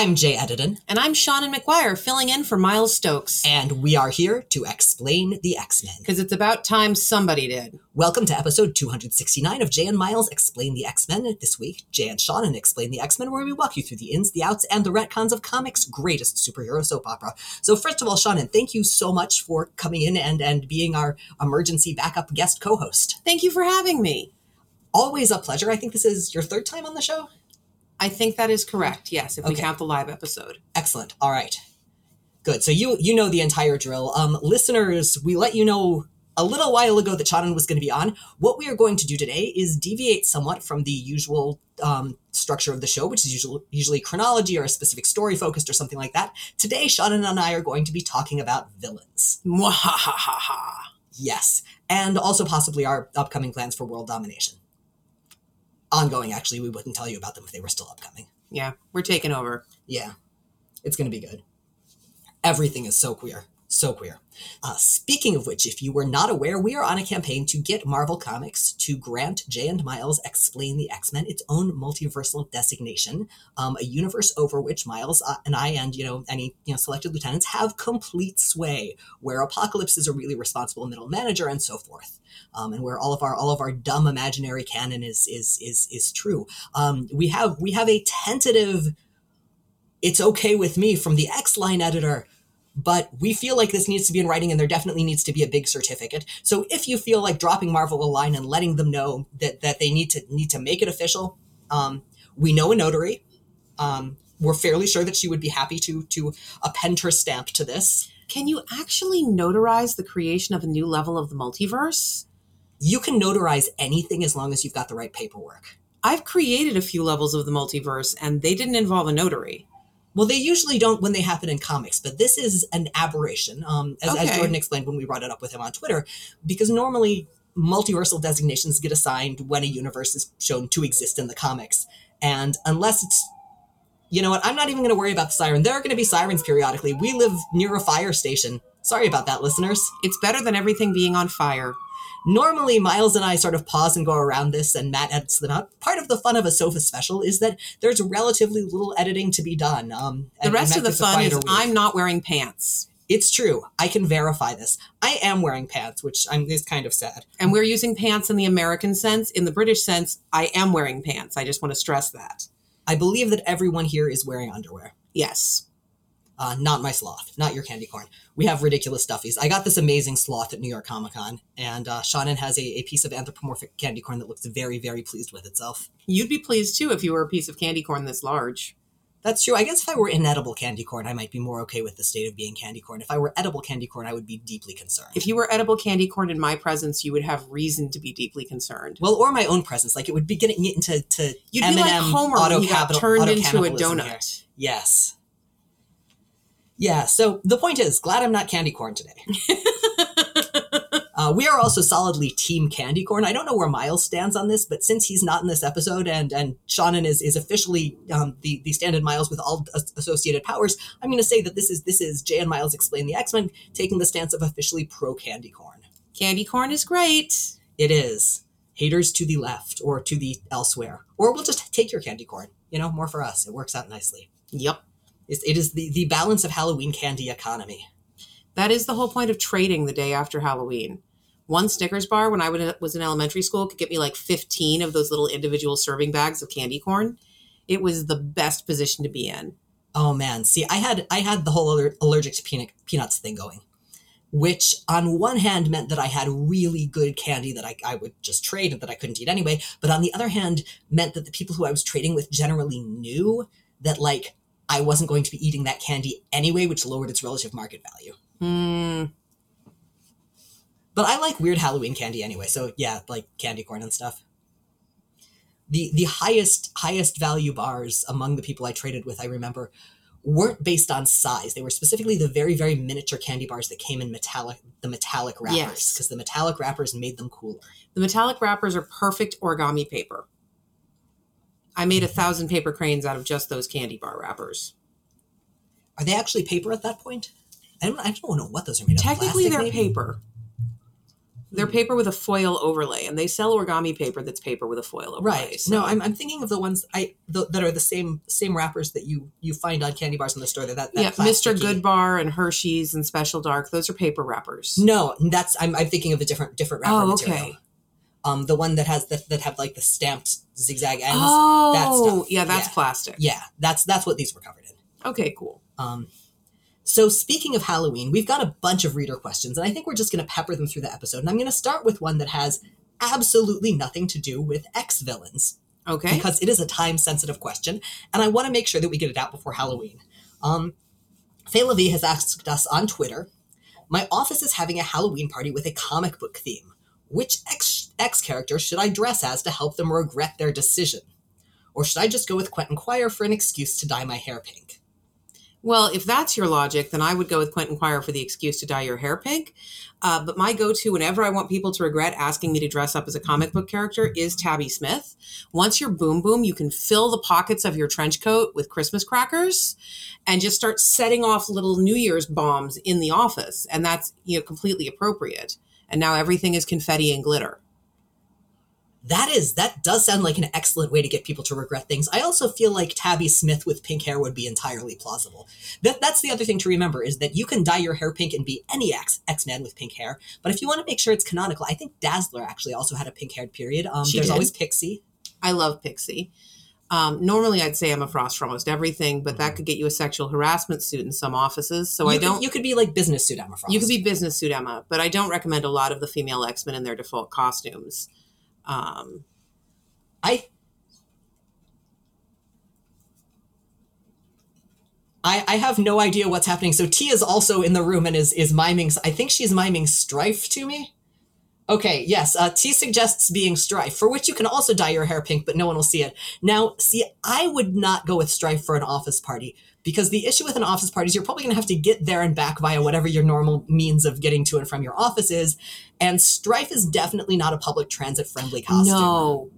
I'm Jay Edidin, And I'm Shannon McGuire, filling in for Miles Stokes. and we are here to explain the X Men. Because it's about time somebody did. Welcome to episode 269 of Jay and Miles Explain the X Men. This week, Jay and Shannon explain the X Men, where we walk you through the ins, the outs, and the retcons of comics' greatest superhero soap opera. So, first of all, Shannon, thank you so much for coming in and, and being our emergency backup guest co host. Thank you for having me. Always a pleasure. I think this is your third time on the show. I think that is correct. Yes, if we count the live episode. Excellent. All right. Good. So you you know the entire drill. Um, listeners, we let you know a little while ago that Shannon was going to be on. What we are going to do today is deviate somewhat from the usual um, structure of the show, which is usually usually chronology or a specific story focused or something like that. Today, Shannon and I are going to be talking about villains. Mwahahaha. Yes, and also possibly our upcoming plans for world domination. Ongoing, actually, we wouldn't tell you about them if they were still upcoming. Yeah, we're taking over. Yeah, it's going to be good. Everything is so queer. So queer. Uh, speaking of which, if you were not aware, we are on a campaign to get Marvel Comics to grant Jay and Miles Explain the X Men its own multiversal designation, um, a universe over which Miles uh, and I and you know any you know selected lieutenants have complete sway, where Apocalypse is a really responsible middle manager and so forth, um, and where all of our all of our dumb imaginary canon is is is is true. Um, we have we have a tentative it's okay with me from the X line editor, but we feel like this needs to be in writing and there definitely needs to be a big certificate. So if you feel like dropping Marvel a line and letting them know that, that they need to need to make it official, um, we know a notary. Um, we're fairly sure that she would be happy to to append her stamp to this. Can you actually notarize the creation of a new level of the multiverse? You can notarize anything as long as you've got the right paperwork. I've created a few levels of the multiverse, and they didn't involve a notary. Well, they usually don't when they happen in comics, but this is an aberration, um, as, as Jordan explained when we brought it up with him on Twitter, because normally multiversal designations get assigned when a universe is shown to exist in the comics. And unless it's, you know what, I'm not even going to worry about the siren. There are going to be sirens periodically. We live near a fire station. Sorry about that, listeners. It's better than everything being on fire. Normally, Miles and I sort of pause and go around this, and Matt edits them out. Part of the fun of a sofa special is that there's relatively little editing to be done. Um, The and- rest and of the Matt gets a fun is week. I'm not wearing pants. It's true. I can verify this. I am wearing pants, which I'm is kind of sad. And we're using pants in the American sense. In the British sense, I am wearing pants. I just want to stress that. I believe that everyone here is wearing underwear. Yes. Uh, not my sloth, not your candy corn. We have ridiculous stuffies. I got this amazing sloth at New York Comic Con, and uh, Shannon has a, a piece of anthropomorphic candy corn that looks very, very pleased with itself. You'd be pleased too if you were a piece of candy corn this large. That's true. I guess if I were inedible candy corn, I might be more okay with the state of being candy corn. If I were edible candy corn, I would be deeply concerned. If you were edible candy corn in my presence, you would have reason to be deeply concerned. well, or my own presence, like it would be getting into to You'd M&M be like Homer when he got turned into a auto-cannibalism here. donut. Yes. Yeah, so the point is, glad I'm not candy corn today. uh, we are also solidly team candy corn. I don't know where Miles stands on this, but since he's not in this episode and and Shannon is is officially um, the the stand-in Miles with all as- associated powers, I'm going to say that this is this is Jay and Miles explain the X Men taking the stance of officially pro candy corn. Candy corn is great. It is haters to the left or to the elsewhere, or we'll just take your candy corn. You know, more for us. It works out nicely. Yep. It's, it is the, the balance of Halloween candy economy. That is the whole point of trading the day after Halloween. One Snickers bar when I was in elementary school could get me like 15 of those little individual serving bags of candy corn. It was the best position to be in. Oh man, see, I had I had the whole aller- allergic to peanut, peanuts thing going, which on one hand meant that I had really good candy that I, I would just trade and that I couldn't eat anyway, but on the other hand meant that the people who I was trading with generally knew that like I wasn't going to be eating that candy anyway, which lowered its relative market value. Hmm. But I like weird Halloween candy anyway, so yeah, like candy corn and stuff. The the highest highest value bars among the people I traded with, I remember, weren't based on size. They were specifically the very very miniature candy bars that came in metallic the metallic wrappers Yes. because the metallic wrappers made them cooler. The metallic wrappers are perfect origami paper. I made a thousand paper cranes out of just those candy bar wrappers. Are they actually paper at that point? I don't I don't know what those are made of. Technically, they're maybe? paper. They're paper with a foil overlay, and they sell origami paper that's paper with a foil overlay. Right. so- No, I'm, I'm thinking of the ones I the, that are the same same wrappers that you you find on candy bars in the store. That, that yeah, Mr. Goodbar and Hershey's and Special Dark. Those are paper wrappers. No, that's I'm, I'm thinking of a different different wrapper Oh, material. okay. Um, the one that has that that have like the stamped zigzag ends. Oh, stuff. yeah, that's Yeah. plastic. Yeah, that's that's what these were covered in. Okay, cool. Um, so speaking of Halloween, we've got a bunch of reader questions, and I think we're just going to pepper them through the episode. And I'm going to start with one that has absolutely nothing to do with ex villains Okay. because it is a time sensitive question, and I want to make sure that we get it out before Halloween. Um, Faye Levy has asked us on Twitter My office is having a Halloween party with a comic book theme. Which ex, ex character should I dress as to help them regret their decision? Or should I just go with Quentin Quire for an excuse to dye my hair pink? Well, if that's your logic, then I would go with Quentin Quire for the excuse to dye your hair pink. Uh, but my go to whenever I want people to regret asking me to dress up as a comic book character is Tabby Smith. Once you're boom boom, you can fill the pockets of your trench coat with Christmas crackers and just start setting off little New Year's bombs in the office. And that's you know completely appropriate. And now everything is confetti and glitter. That is, that does sound like an excellent way to get people to regret things. I also feel like Tabby Smith with pink hair would be entirely plausible. That, that's the other thing to remember is that you can dye your hair pink and be any X X Man with pink hair. But if you want to make sure it's canonical, I think Dazzler actually also had a pink haired period. Um, She there's did. always Pixie. I love Pixie. Um, normally, I'd say I'm a frost for almost everything, but that could get you a sexual harassment suit in some offices. So you I don't. you could be like business suit Emma Frost. You could be business suit Emma, but I don't recommend a lot of the female X Men in their default costumes. Um, I. I, I have no idea what's happening. So T is also in the room and is is miming. I think she's miming Stryfe to me. Okay, yes. Uh, T suggests being Stryfe, for which you can also dye your hair pink, but no one will see it. Now, see, I would not go with Stryfe for an office party because the issue with an office party is you're probably going to have to get there and back via whatever your normal means of getting to and from your office is, and Stryfe is definitely not a public transit friendly costume. no.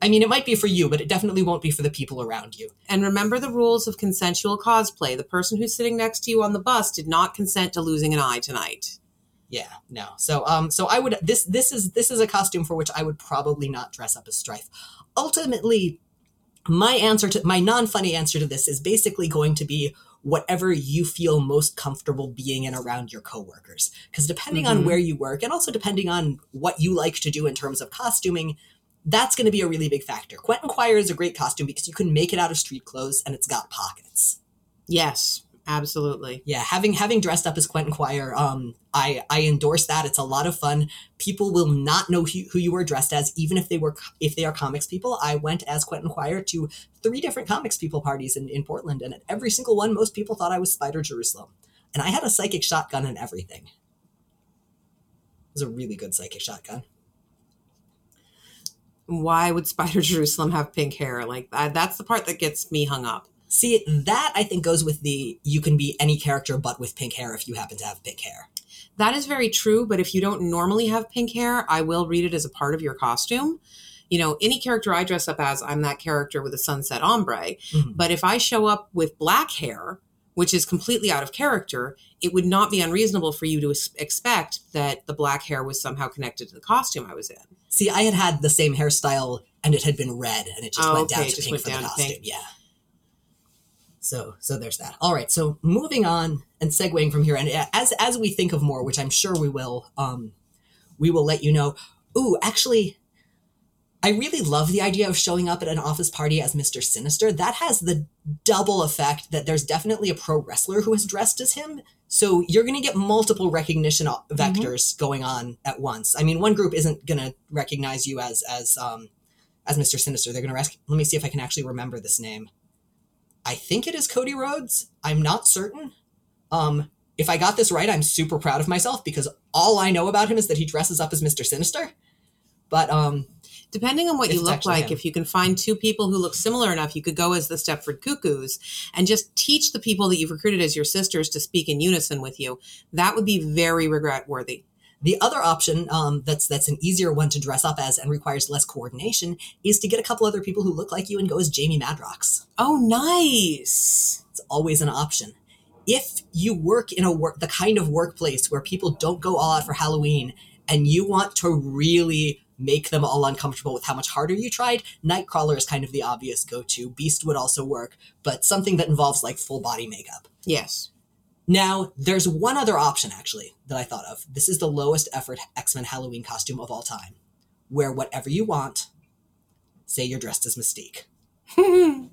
I mean, it might be for you, but it definitely won't be for the people around you. And remember the rules of consensual cosplay. The person who's sitting next to you on the bus did not consent to losing an eye tonight. Yeah, no. So, um, so I would this this is this is a costume for which I would probably not dress up as Stryfe. Ultimately, my answer to my non-funny answer to this is basically going to be whatever you feel most comfortable being in around your coworkers. Because depending on Mhm. where you work, and also depending on what you like to do in terms of costuming, that's going to be a really big factor. Quentin Quire is a great costume because you can make it out of street clothes and it's got pockets. Yes, absolutely. Yeah, having having dressed up as Quentin Quire, um, I I endorse that. It's a lot of fun. People will not know who, who you were dressed as, even if they were if they are comics people. I went as Quentin Quire to three different comics people parties in, in Portland, and at every single one, most people thought I was Spider Jerusalem, and I had a psychic shotgun and everything. It was a really good psychic shotgun. Why would Spider Jerusalem have pink hair? Like that, that's the part that gets me hung up. See, that I think goes with the you can be any character but with pink hair if you happen to have pink hair. That is very true, but if you don't normally have pink hair, I will read it as a part of your costume. You know, any character I dress up as, I'm that character with a sunset ombre. Mhm. But if I show up with black hair, which is completely out of character, it would not be unreasonable for you to expect that the black hair was somehow connected to the costume I was in. See, I had had the same hairstyle and it had been red and it just Oh, went down okay, to pink for the costume. Yeah. So, so there's that. All right. So moving on and segueing from here, and as as we think of more, which I'm sure we will, um, we will let you know. Ooh, actually, I really love the idea of showing up at an office party as Mister Sinister. That has the double effect that there's definitely a pro wrestler who is dressed as him. So you're going to get multiple recognition o- vectors going on at once. I mean, one group isn't going to recognize you as as um, as Mister Sinister. They're going to ask. Let me see if I can actually remember this name. I think it is Cody Rhodes. I'm not certain. Um, if I got this right, I'm super proud of myself because all I know about him is that he dresses up as Mister Sinister. But um, Depending on what you look like, him. if you can find two people who look similar enough, you could go as the Stepford Cuckoos and just teach the people that you've recruited as your sisters to speak in unison with you. That would be very regret worthy. The other option um, that's that's an easier one to dress up as and requires less coordination is to get a couple other people who look like you and go as Jamie Madrox. Oh, nice. It's always an option. If you work in a work the kind of workplace where people don't go all out for Halloween and you want to really make them all uncomfortable with how much harder you tried, Nightcrawler is kind of the obvious go to. Beast would also work, but something that involves like full body makeup. Yes. Now, there's one other option actually that I thought of. This is the lowest effort X Men Halloween costume of all time, Wear whatever you want, say you're dressed as Mystique.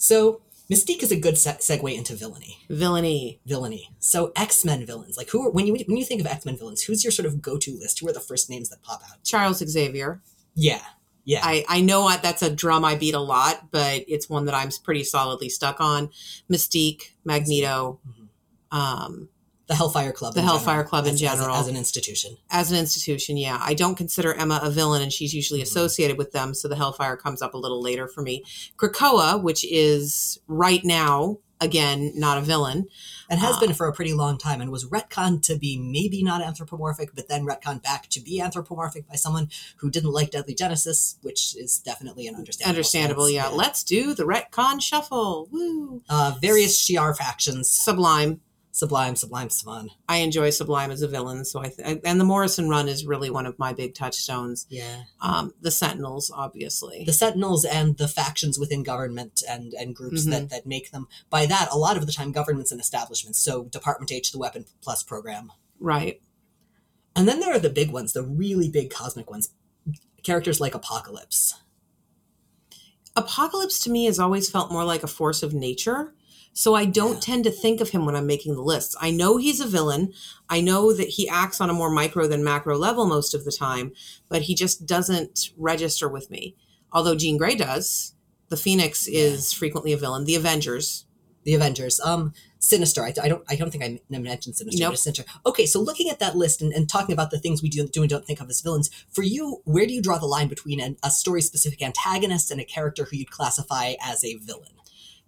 So, Mystique is a good se- segue into villainy. Villainy. Villainy. So, X Men villains, like who are, when you when you think of X Men villains, who's your sort of go to list? Who are the first names that pop out? Charles Xavier. Yeah, yeah, I, I know I, that's a drum I beat a lot, but it's one that I'm pretty solidly stuck on. Mystique, Magneto, Mhm. um, the Hellfire Club. The Hellfire general, Club in as- as general. as, an institution. as an institution, yeah. I don't consider Emma a villain, and she's usually Mhm. associated with them, so the Hellfire comes up a little later for me. Krakoa, which is right now, again, not a villain. and has Ah. been for a pretty long time and was retconned to be maybe not anthropomorphic but then retconned back to be anthropomorphic by someone who didn't like deadly genesis which is definitely an understandable Understandable, stance. yeah. Let's do the retcon shuffle. Woo! uh, various Shi'ar factions Sublime. Sublime sublime fun I enjoy Sublime as a villain, so I th- and the Morrison run is really one of my big touchstones. yeah Um, the Sentinels, obviously. the sentinels and the factions within government and and groups Mm-hmm. that that make them by that a lot of the time governments and establishments so department h the weapon plus program right. and then there are the big ones the really big cosmic ones characters like apocalypse Apocalypse to me has always felt more like a force of nature. So I don't Yeah. tend to think of him when I'm making the lists. I know he's a villain. I know that he acts on a more micro than macro level most of the time, but he just doesn't register with me. Although Jean Grey does. The Phoenix is frequently a villain. The Avengers. the Avengers. Um, Sinister. I, I don't. I don't think I mentioned Sinister. Nope. Sinister. Okay, so looking at that list and, and talking about the things we do, do and don't think of as villains, for you, where do you draw the line between an, a story-specific antagonist and a character who you'd classify as a villain?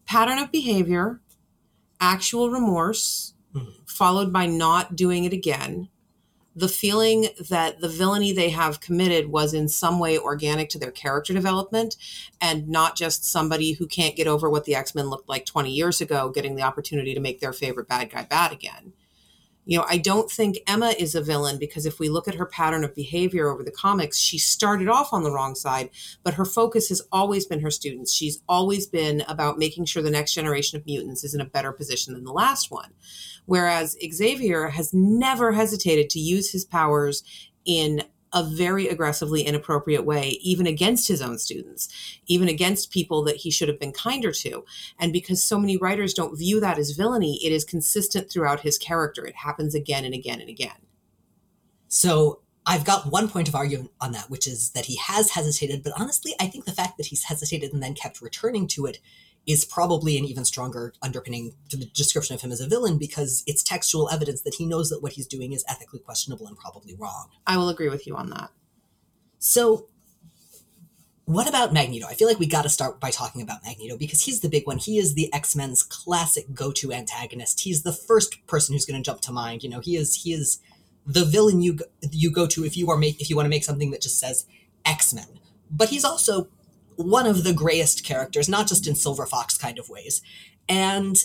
Pattern of behavior, actual remorse, Mhm. followed by not doing it again. The feeling that the villainy they have committed was in some way organic to their character development and not just somebody who can't get over what the X Men looked like 20 years ago, getting the opportunity to make their favorite bad guy bad again. You know, I don't think Emma is a villain because if we look at her pattern of behavior over the comics, she started off on the wrong side, but her focus has always been her students. She's always been about making sure the next generation of mutants is in a better position than the last one. Whereas Xavier has never hesitated to use his powers in a very aggressively inappropriate way, even against his own students, even against people that he should have been kinder to. And because so many writers don't view that as villainy, it is consistent throughout his character. It happens again and again and again. So I've got one point of argument on that, which is that he has hesitated. But honestly, I think the fact that he's hesitated and then kept returning to it is probably an even stronger underpinning to the description of him as a villain because it's textual evidence that he knows that what he's doing is ethically questionable and probably wrong. I will agree with you on that. So, what about Magneto? I feel like we got to start by talking about Magneto because he's the big one. He is the X Men's classic go-to antagonist. He's the first person who's going to jump to mind. You know, he is he is the villain you go, you go to if you are make if you want to make something that just says X Men. But he's also one of the grayest characters, not just in Silver Fox kind of ways, and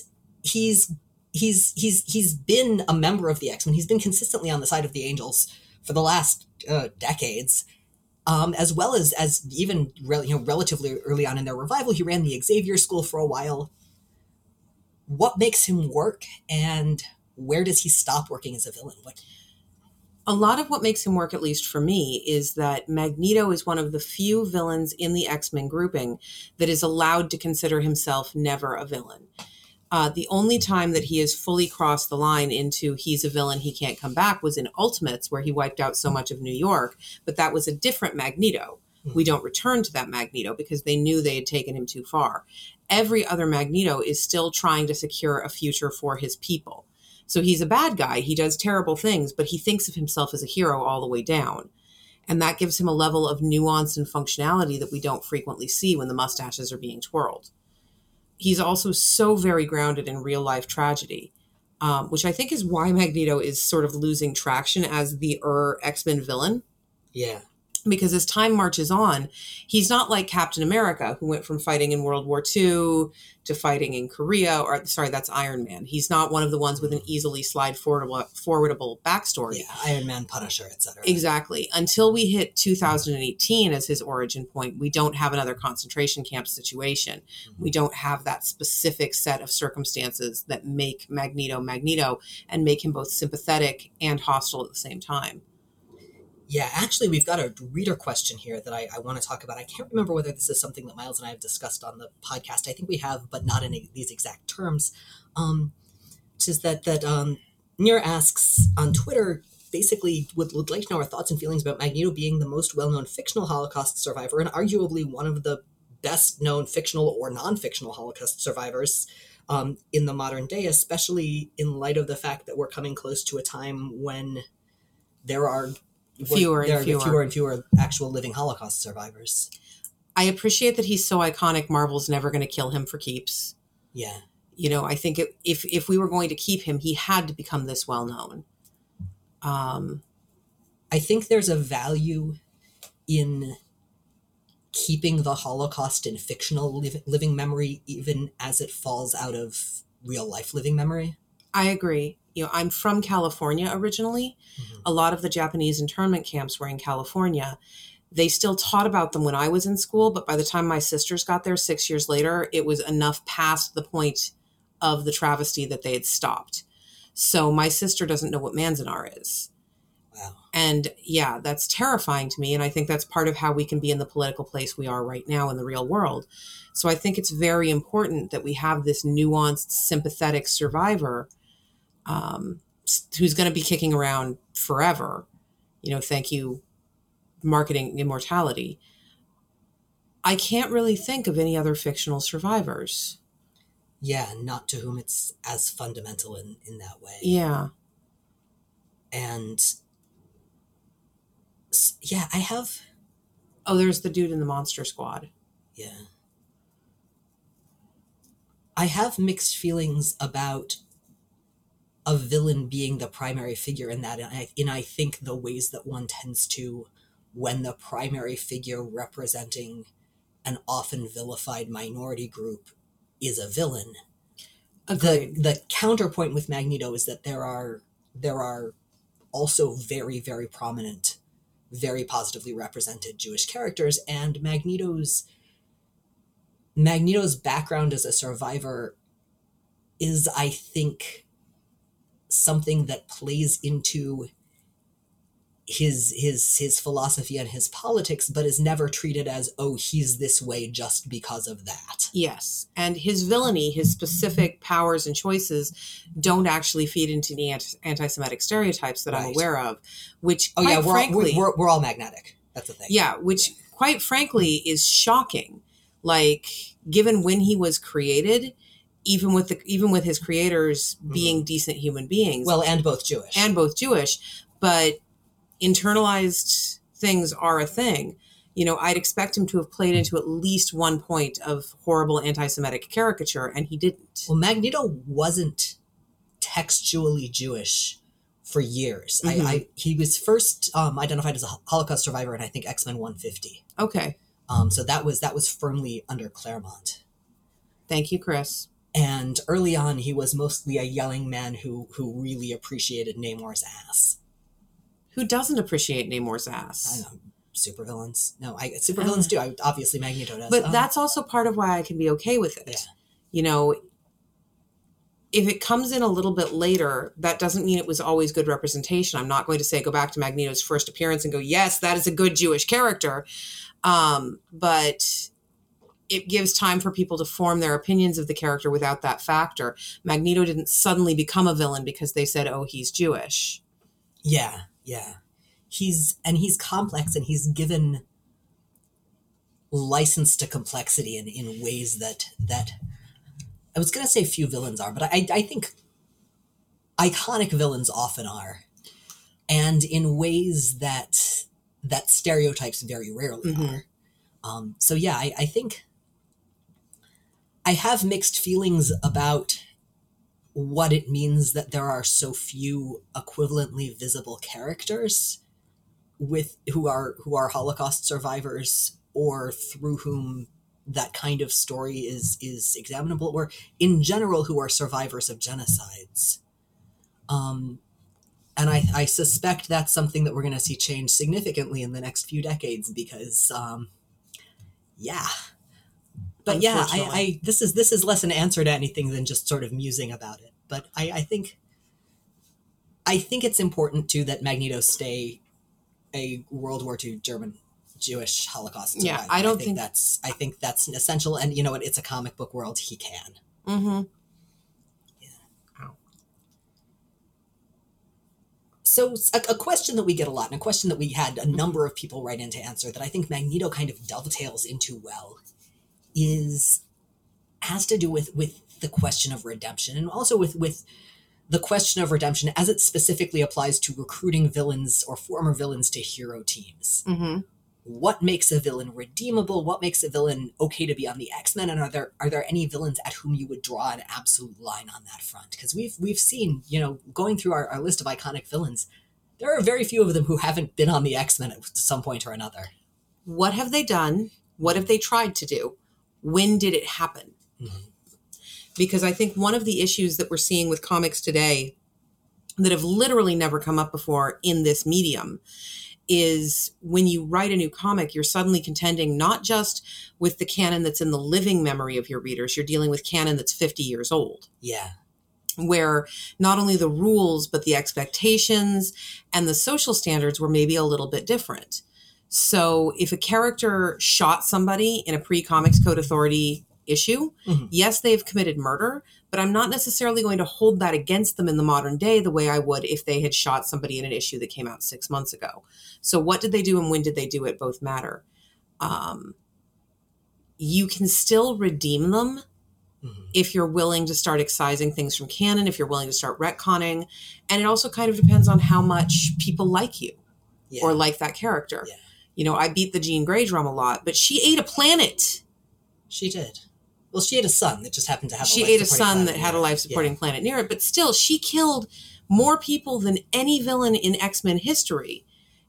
he's he's he's he's been a member of the X Men. He's been consistently on the side of the Angels for the last uh, decades um, as well as as even re- you know relatively early on in their revival, he ran the Xavier School for a while. What makes him work, and where does he stop working as a villain? What? A lot of what makes him work, at least for me, is that Magneto is one of the few villains in the X Men grouping that is allowed to consider himself never a villain. Uh, the only time that he has fully crossed the line into he's a villain, he can't come back was in Ultimates, where he wiped out so much of New York, but that was a different Magneto. We don't return to that Magneto because they knew they had taken him too far. Every other Magneto is still trying to secure a future for his people. So he's a bad guy. He does terrible things, but he thinks of himself as a hero all the way down. And that gives him a level of nuance and functionality that we don't frequently see when the mustaches are being twirled. He's also so very grounded in real life tragedy, um, which I think is why Magneto is sort of losing traction as the er X Men villain. Yeah, because as time marches on, he's not like Captain America, who went from fighting in World War II to fighting in Korea, or sorry, that's Iron Man. He's not one of the ones with an easily slide forwardable, forwardable backstory. Yeah, Iron Man, Punisher, etc. Exactly. Until we hit 2018 as his origin point, we don't have another concentration camp situation. Mm-hmm. We don't have that specific set of circumstances that make Magneto Magneto and make him both sympathetic and hostile at the same time. Yeah, actually, we've got a reader question here that I, I want to talk about. I can't remember whether this is something that Miles and I have discussed on the podcast. I think we have, but not in a, these exact terms. Um, is that that um, Nir asks on Twitter, basically would, would like to know our thoughts and feelings about Magneto being the most well-known fictional Holocaust survivor and arguably one of the best-known fictional or non-fictional Holocaust survivors um, in the modern day, especially in light of the fact that we're coming close to a time when there are Fewer and there fewer. fewer and fewer actual living Holocaust survivors. I appreciate that he's so iconic. Marvel's never going to kill him for keeps. Yeah, You know, I think it, if if we were going to keep him, he had to become this well known. Um, I think there's a value in keeping the Holocaust in fictional liv- living memory, even as it falls out of real life living memory. I agree. You know, I'm from California originally. Mhm. A lot of the Japanese internment camps were in California. They still taught about them when I was in school, but by the time my sisters got there six years later, it was enough past the point of the travesty that they had stopped. So my sister doesn't know what Manzanar is. Wow. And yeah, that's terrifying to me. And I think that's part of how we can be in the political place we are right now in the real world. So I think it's very important that we have this nuanced, sympathetic survivor um, who's going to be kicking around forever. You know, thank you, marketing immortality. I can't really think of any other fictional survivors. Yeah, not to whom it's as fundamental in, in that way. Yeah. And yeah, I have. Oh, there's the dude in the Monster Squad. Yeah. I have mixed feelings about a villain being the primary figure in that, and I, and I think the ways that one tends to when the primary figure representing an often vilified minority group is a villain. Agreed. The the counterpoint with Magneto is that there are there are also very very prominent, very positively represented Jewish characters, and Magneto's Magneto's background as a survivor is, I think, something that plays into his his his philosophy and his politics, but is never treated as oh he's this way just because of that. Yes. And his villainy, his specific powers and choices don't actually feed into the anti Semitic stereotypes that I'm aware of, which, Oh quite yeah, we're, frankly, all, we're we're all magnetic. That's the thing. yeah, which quite frankly is shocking. Like, given when he was created, even with the even with his creators being decent human beings, Mm-hmm. Well, and both Jewish. and both Jewish, but internalized things are a thing. You know, I'd expect him to have played into at least one point of horrible anti Semitic caricature, and he didn't. well, Magneto wasn't textually Jewish for years. Mhm. I, I he was first um, identified as a Holocaust survivor and I think X Men 150. Okay. Um, so that was that was firmly under Claremont. Thank you, Chris. And early on, he was mostly a yelling man who who really appreciated Namor's ass. Who doesn't appreciate Namor's I ass? know supervillains. No, I supervillains do. I, obviously, Magneto does. But Um, that's also part of why I can be okay with it. Yeah. You know, if it comes in a little bit later, that doesn't mean it was always good representation. I'm not going to say go back to Magneto's first appearance and go, yes, that is a good Jewish character. Um, but it gives time for people to form their opinions of the character without that factor. Magneto didn't suddenly become a villain because they said, oh, he's Jewish. Yeah, yeah. He's and he's complex and he's given license to complexity in, in ways that that I was gonna say few villains are, but I I think iconic villains often are. And in ways that that stereotypes very rarely Mhm. are. Um, so yeah, I, I think I have mixed feelings about what it means that there are so few equivalently visible characters with who are who are Holocaust survivors or through whom that kind of story is is examinable, or in general who are survivors of genocides. Um, and I, I suspect that's something that we're going to see change significantly in the next few decades because, um, yeah. But yeah, I, I this is this is less an answer to anything than just sort of musing about it. But I, I think I think it's important too that Magneto stay a World War II German Jewish Holocaust. Yeah. I don't think- that's I think that's essential. And you know what? It's a comic book world. He can. Mm-hmm. Yeah. So, a, a question that we get a lot, and a question that we had a number of people write in to answer that I think Magneto kind of dovetails into well, is has to do with with the question of redemption, and also with with the question of redemption as it specifically applies to recruiting villains or former villains to hero teams. Mm-hmm. What makes a villain redeemable? What makes a villain okay to be on the X Men? And are there are there any villains at whom you would draw an absolute line on that front? Because we've we've seen, you know, going through our, our list of iconic villains, there are very few of them who haven't been on the X Men at some point or another. What have they done? What have they tried to do? When did it happen? Mhm. Because I think one of the issues that we're seeing with comics today that have literally never come up before in this medium is when you write a new comic, you're suddenly contending not just with the canon that's in the living memory of your readers, you're dealing with canon that's 50 years old. Yeah, where not only the rules but the expectations and the social standards were maybe a little bit different. So if a character shot somebody in a pre-comics code authority issue, Mhm. yes, they've committed murder, but I'm not necessarily going to hold that against them in the modern day the way I would if they had shot somebody in an issue that came out six months ago. So what did they do and when did they do it? Both matter. Um, you can still redeem them Mhm. if you're willing to start excising things from canon, if you're willing to start retconning. And it also kind of depends on how much people like you yeah. or like that character. Yeah. You know, I beat the Jean Grey drum a lot, but she ate a planet. she did. Well, she had a son that just happened to have. She a ate a son that had a life supporting planet near it, but still, she killed more people than any villain in X Men history.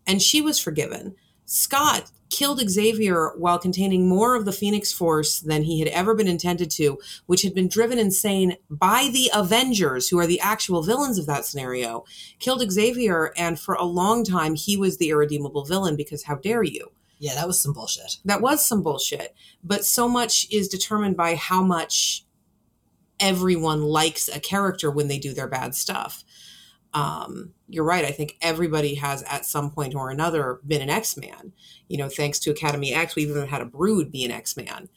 And she was forgiven. Scott killed Xavier while containing more of the Phoenix Force than he had ever been intended to, which had been driven insane by the Avengers, who are the actual villains of that scenario. Killed Xavier, and for a long time, he was the irredeemable villain because how dare you? Yeah, that was some bullshit. that was some bullshit but so much is determined by how much everyone likes a character when they do their bad stuff um, you're right i think everybody has at some point or another been an x-man. You know thanks to academy x we've even had a brood be an x-man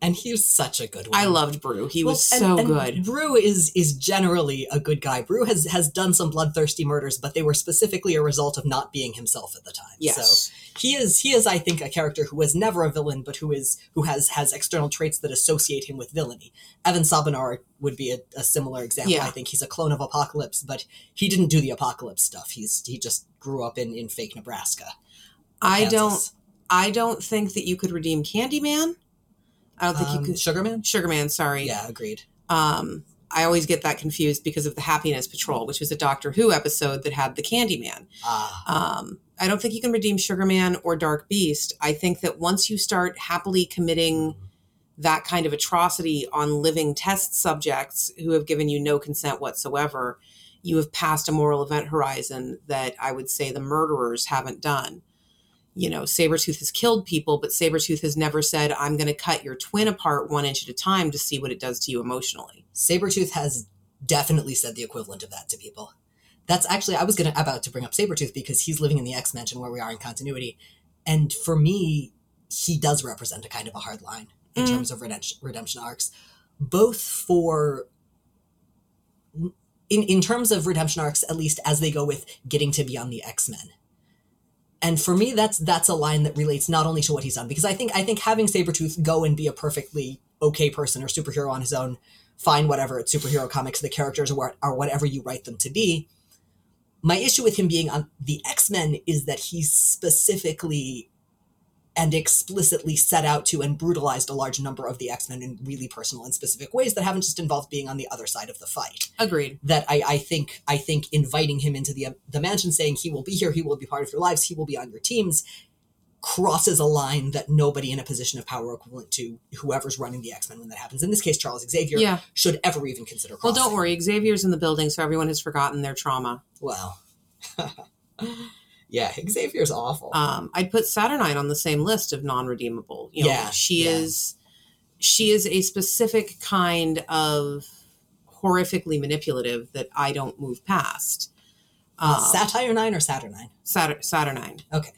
And he was such a good one. i loved Broo he Well, was so and good Broo is is generally a good guy. Broo has has done some bloodthirsty murders, but they were specifically a result of not being himself at the time. yes So he is he is I think a character who was never a villain, but who is who has has external traits that associate him with villainy. Evan Sabahnur would be a, a similar example. Yeah. I think he's a clone of Apocalypse, but he didn't do the Apocalypse stuff. He's he just grew up in in fake Nebraska. i don't i don't think that you could redeem candyman i don't think Um, you could Sugarman. sugarman sorry Yeah, agreed. um, I always get that confused because of the Happiness Patrol, which was a Doctor Who episode that had the Candyman. Ah, Um, I don't think you can redeem Sugarman or Dark Beast. I think that once you start happily committing that kind of atrocity on living test subjects who have given you no consent whatsoever, you have passed a moral event horizon that I would say the murderers haven't done. You know, Sabretooth has killed people, but Sabretooth has never said, I'm going to cut your twin apart one inch at a time to see what it does to you emotionally. Sabretooth has definitely said the equivalent of that to people. That's actually I was gonna about to bring up Sabretooth because he's living in the X Mansion where we are in continuity. And for me, he does represent a kind of a hard line in Mm. terms of redemption, redemption arcs. Both for in, in terms of redemption arcs, at least as they go with getting to be on the X-Men. And for me, that's that's a line that relates not only to what he's done, because I think I think having Sabretooth go and be a perfectly okay person or superhero on his own fine whatever superhero comics the characters are, are whatever you write them to be. My issue with him being on the x-men is that he specifically and explicitly set out to and brutalized a large number of the X Men in really personal and specific ways that haven't just involved being on the other side of the fight. Agreed. That I, I think I think inviting him into the the mansion, saying he will be here, he will be part of your lives, he will be on your teams, crosses a line that nobody in a position of power equivalent to whoever's running the X Men when that happens. In this case, Charles Xavier Yeah. should ever even consider. Well, don't worry. Xavier's in the building, so everyone has forgotten their trauma. Well, yeah, Xavier's awful. Um, I'd put Saturnyne on the same list of non-redeemable. You know, Yeah, she yeah. is. She is a specific kind of horrifically manipulative that I don't move past. Uh, Um, Satire Nine or Saturnyne? Satur- Saturnyne, Okay.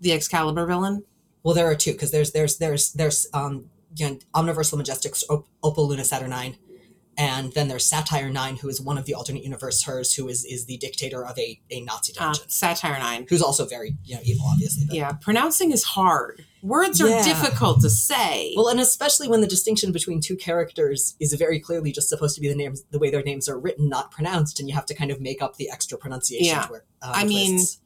the Excalibur villain. Well, there are two because there's there's there's there's um you know, Omniversal Majestrix Op- Opal Luna Saturnine, and then there's Satire Nine, who is one of the alternate universe hers, who is is the dictator of a a Nazi Uh, dungeon, Satire Nine. who's also very you know evil, obviously. But, Yeah, pronouncing is hard. Words are Yeah. difficult to say. Well, and especially when the distinction between two characters is very clearly just supposed to be the names, the way their names are written, not pronounced, and you have to kind of make up the extra pronunciation. Yeah. Where, uh, I mean, twists.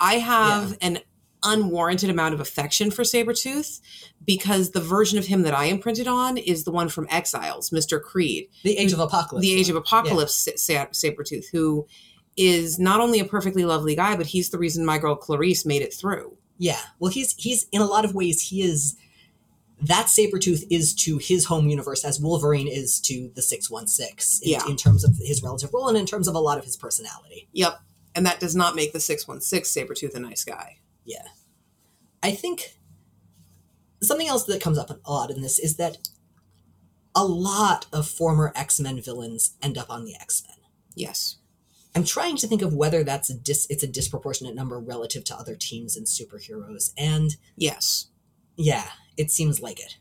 I have an unwarranted amount of affection for Sabretooth because the version of him that I imprinted on is the one from Exiles, Mr. Creed, the Age of Apocalypse. the Age of. Apocalypse Sa- Sabretooth, who is not only a perfectly lovely guy, but he's the reason my girl Clarice made it through. Yeah. Well, he's he's in a lot of ways he is that Sabretooth is to his home universe as Wolverine is to the 616 in, Yeah. in terms of his relative role and in terms of a lot of his personality. Yep. And that does not make the 616 Sabretooth a nice guy. Yeah. I think something else that comes up a lot in this is that a lot of former X-Men villains end up on the X-Men. Yes. I'm trying to think of whether that's a dis- it's a disproportionate number relative to other teams and superheroes and Yes. Yeah, it seems like it.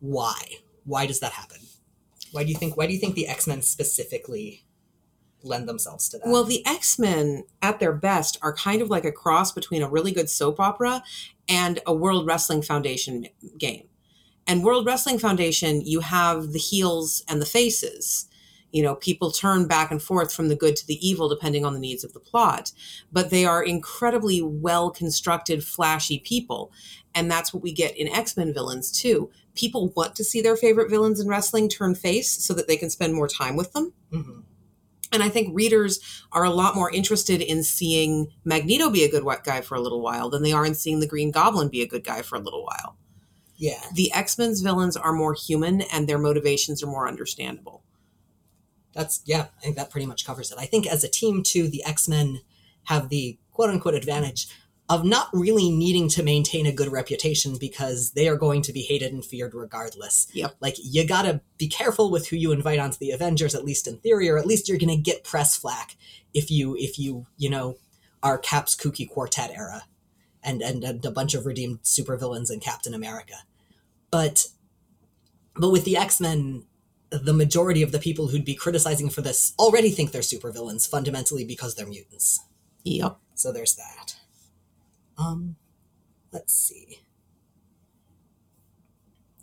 Why? Why does that happen? Why do you think? Why do you think the X Men specifically lend themselves to that? Well, the X Men, at their best, are kind of like a cross between a really good soap opera and a World Wrestling Foundation game. And World Wrestling Foundation, you have the heels and the faces. You know, people turn back and forth from the good to the evil depending on the needs of the plot. But they are incredibly well constructed, flashy people. And that's what we get in X Men villains, too. People want to see their favorite villains in wrestling turn face so that they can spend more time with them. Mhm. And I think readers are a lot more interested in seeing Magneto be a good guy for a little while than they are in seeing the Green Goblin be a good guy for a little while. yeah, The X Men's villains are more human and their motivations are more understandable. that's yeah. I think that pretty much covers it. I think as a team too, the X Men have the quote unquote advantage of not really needing to maintain a good reputation because they are going to be hated and feared regardless. Yep. Like you gotta be careful with who you invite onto the Avengers, at least in theory, or at least you're gonna get press flack if you if you you know are Cap's kooky quartet era, and and, and a bunch of redeemed supervillains in Captain America, but but with the X Men. The majority of the people who'd be criticizing for this already think they're supervillains fundamentally because they're mutants. Yep. So there's that. Um, let's see.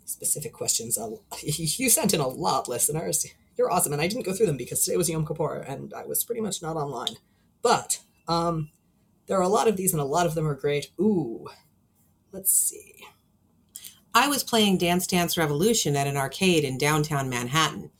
Specific questions. You sent in a lot, listeners. You're awesome, and I didn't go through them because today was Yom Kippur and I was pretty much not online. But um, there are a lot of these, and a lot of them are great. Ooh, let's see. I was playing Dance Dance Revolution at an arcade in downtown Manhattan.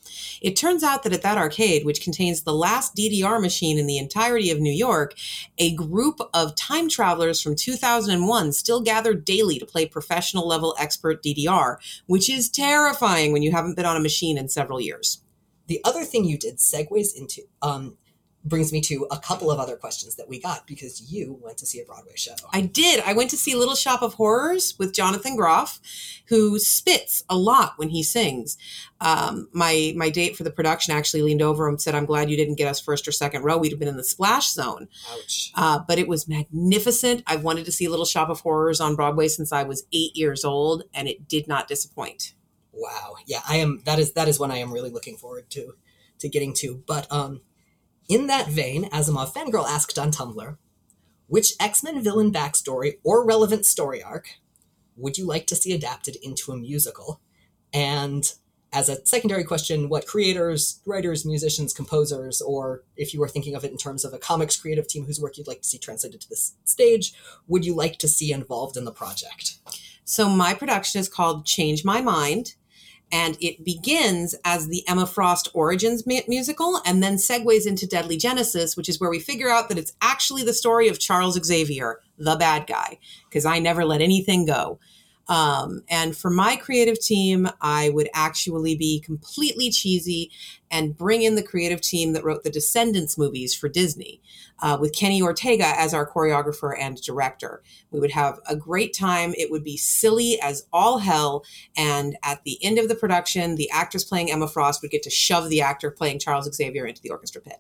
It turns out that at that arcade, which contains the last DDR machine in the entirety of New York, a group of time travelers from 2001 still gather daily to play professional level expert DDR, which is terrifying when you haven't been on a machine in several years. The other thing you did segues into um, brings me to a couple of other questions that we got because you went to see a Broadway show. I did. I went to see Little Shop of Horrors with Jonathan Groff, who spits a lot when he sings. Um, my my date for the production actually leaned over and said, "I'm glad you didn't get us first or second row. We'd have been in the splash zone." Ouch. Uh, but it was magnificent. I've wanted to see Little Shop of Horrors on Broadway since I was eight years old, and it did not disappoint. Wow. Yeah, I am that is that is one I am really looking forward to to getting to. But um in that vein, Asimov Fangirl asked on Tumblr, which X-Men villain backstory or relevant story arc would you like to see adapted into a musical? And as a secondary question, what creators, writers, musicians, composers, or if you were thinking of it in terms of a comics creative team whose work you'd like to see translated to this stage, would you like to see involved in the project? So my production is called Change My Mind. And it begins as the Emma Frost Origins mu- musical and then segues into Deadly Genesis, which is where we figure out that it's actually the story of Charles Xavier, the bad guy, because I never let anything go. Um, and for my creative team, I would actually be completely cheesy and bring in the creative team that wrote the Descendants movies for Disney, uh, with Kenny Ortega as our choreographer and director. We would have a great time. It would be silly as all hell. And at the end of the production, the actress playing Emma Frost would get to shove the actor playing Charles Xavier into the orchestra pit.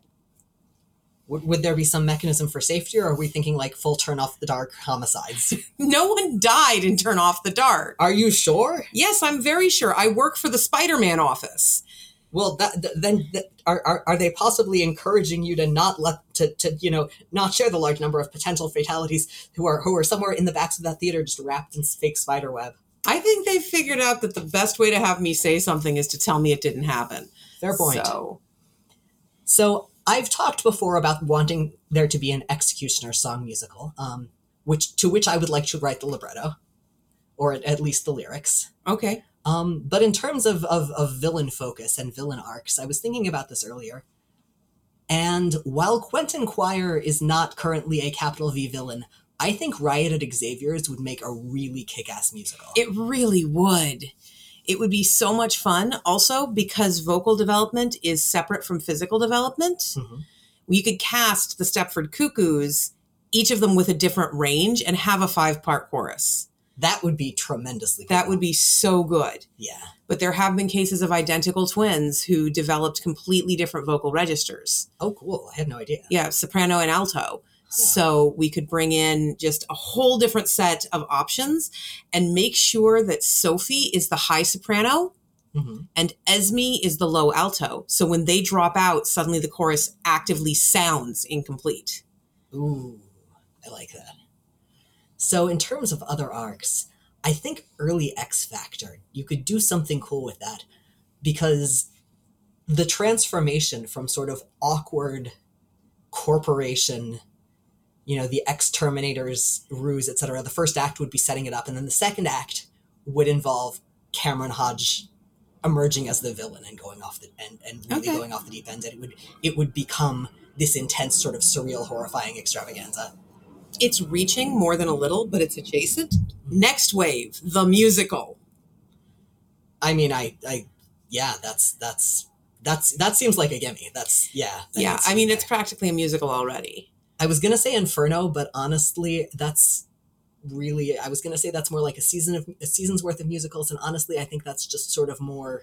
Would, would there be some mechanism for safety, or are we thinking like full turn off the dark homicides? No one died in Turn Off the Dark. are you sure? Yes, I'm very sure. I work for the Spider Man office. Well, that, th- then th- are, are are they possibly encouraging you to not let to, to you know not share the large number of potential fatalities who are who are somewhere in the backs of that theater just wrapped in fake spider web? I think they figured out that the best way to have me say something is to tell me it didn't happen. Fair point. So, So I've talked before about wanting there to be an executioner song musical, um, which to which I would like to write the libretto, or at, at least the lyrics. okay. Um, but in terms of, of of villain focus and villain arcs, I was thinking about this earlier. And while Quentin Quire is not currently a capital V villain, I think Riot at Xavier's would make a really kick-ass musical. It really would. It would be so much fun. Also, because vocal development is separate from physical development, Mhm. you could cast the Stepford Cuckoos, each of them with a different range, and have a five part chorus. That would be tremendously. That would be so good. yeah. But there have been cases of identical twins who developed completely different vocal registers. Oh, cool! I had no idea. Yeah, soprano and alto. So we could bring in just a whole different set of options and make sure that Sophie is the high soprano Mhm. and Esme is the low alto. So when they drop out, suddenly the chorus actively sounds incomplete. Ooh, I like that. So, in terms of other arcs, I think early X Factor, you could do something cool with that because the transformation from sort of awkward corporation, you know, the X-Terminators ruse, etc. The first act would be setting it up, and then the second act would involve Cameron Hodge emerging as the villain and going off the and, and really Okay. going off the deep end. And it would it would become this intense sort of surreal, horrifying extravaganza. It's reaching more than a little, but it's adjacent. Mm-hmm. Nextwave, the musical. I mean, I, I, yeah, that's that's that's that seems like a gimme. That's yeah. that Yeah, I mean, there. it's practically a musical already. I was gonna say Inferno, but honestly, that's really I was gonna say that's more like a season of a season's worth of musicals, and honestly, I think that's just sort of more.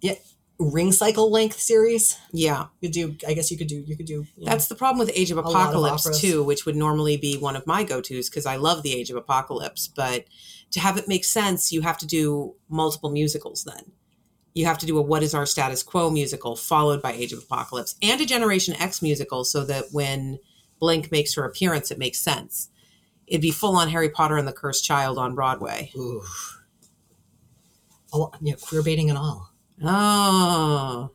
Yeah, ring cycle length series. Yeah. You could do. I guess you could do. You could do. you know, That's the problem with Age of lot of Apocalypse too, which would normally be one of my go-tos because I love the Age of Apocalypse. But to have it make sense, you have to do multiple musicals. Then you have to do a What Is Our Status Quo musical followed by Age of Apocalypse and a Generation X musical, so that when Blink makes her appearance, it makes sense. It'd be full on Harry Potter and the Cursed Child on Broadway. Ooh. Lot, yeah, queer baiting and all. Oh,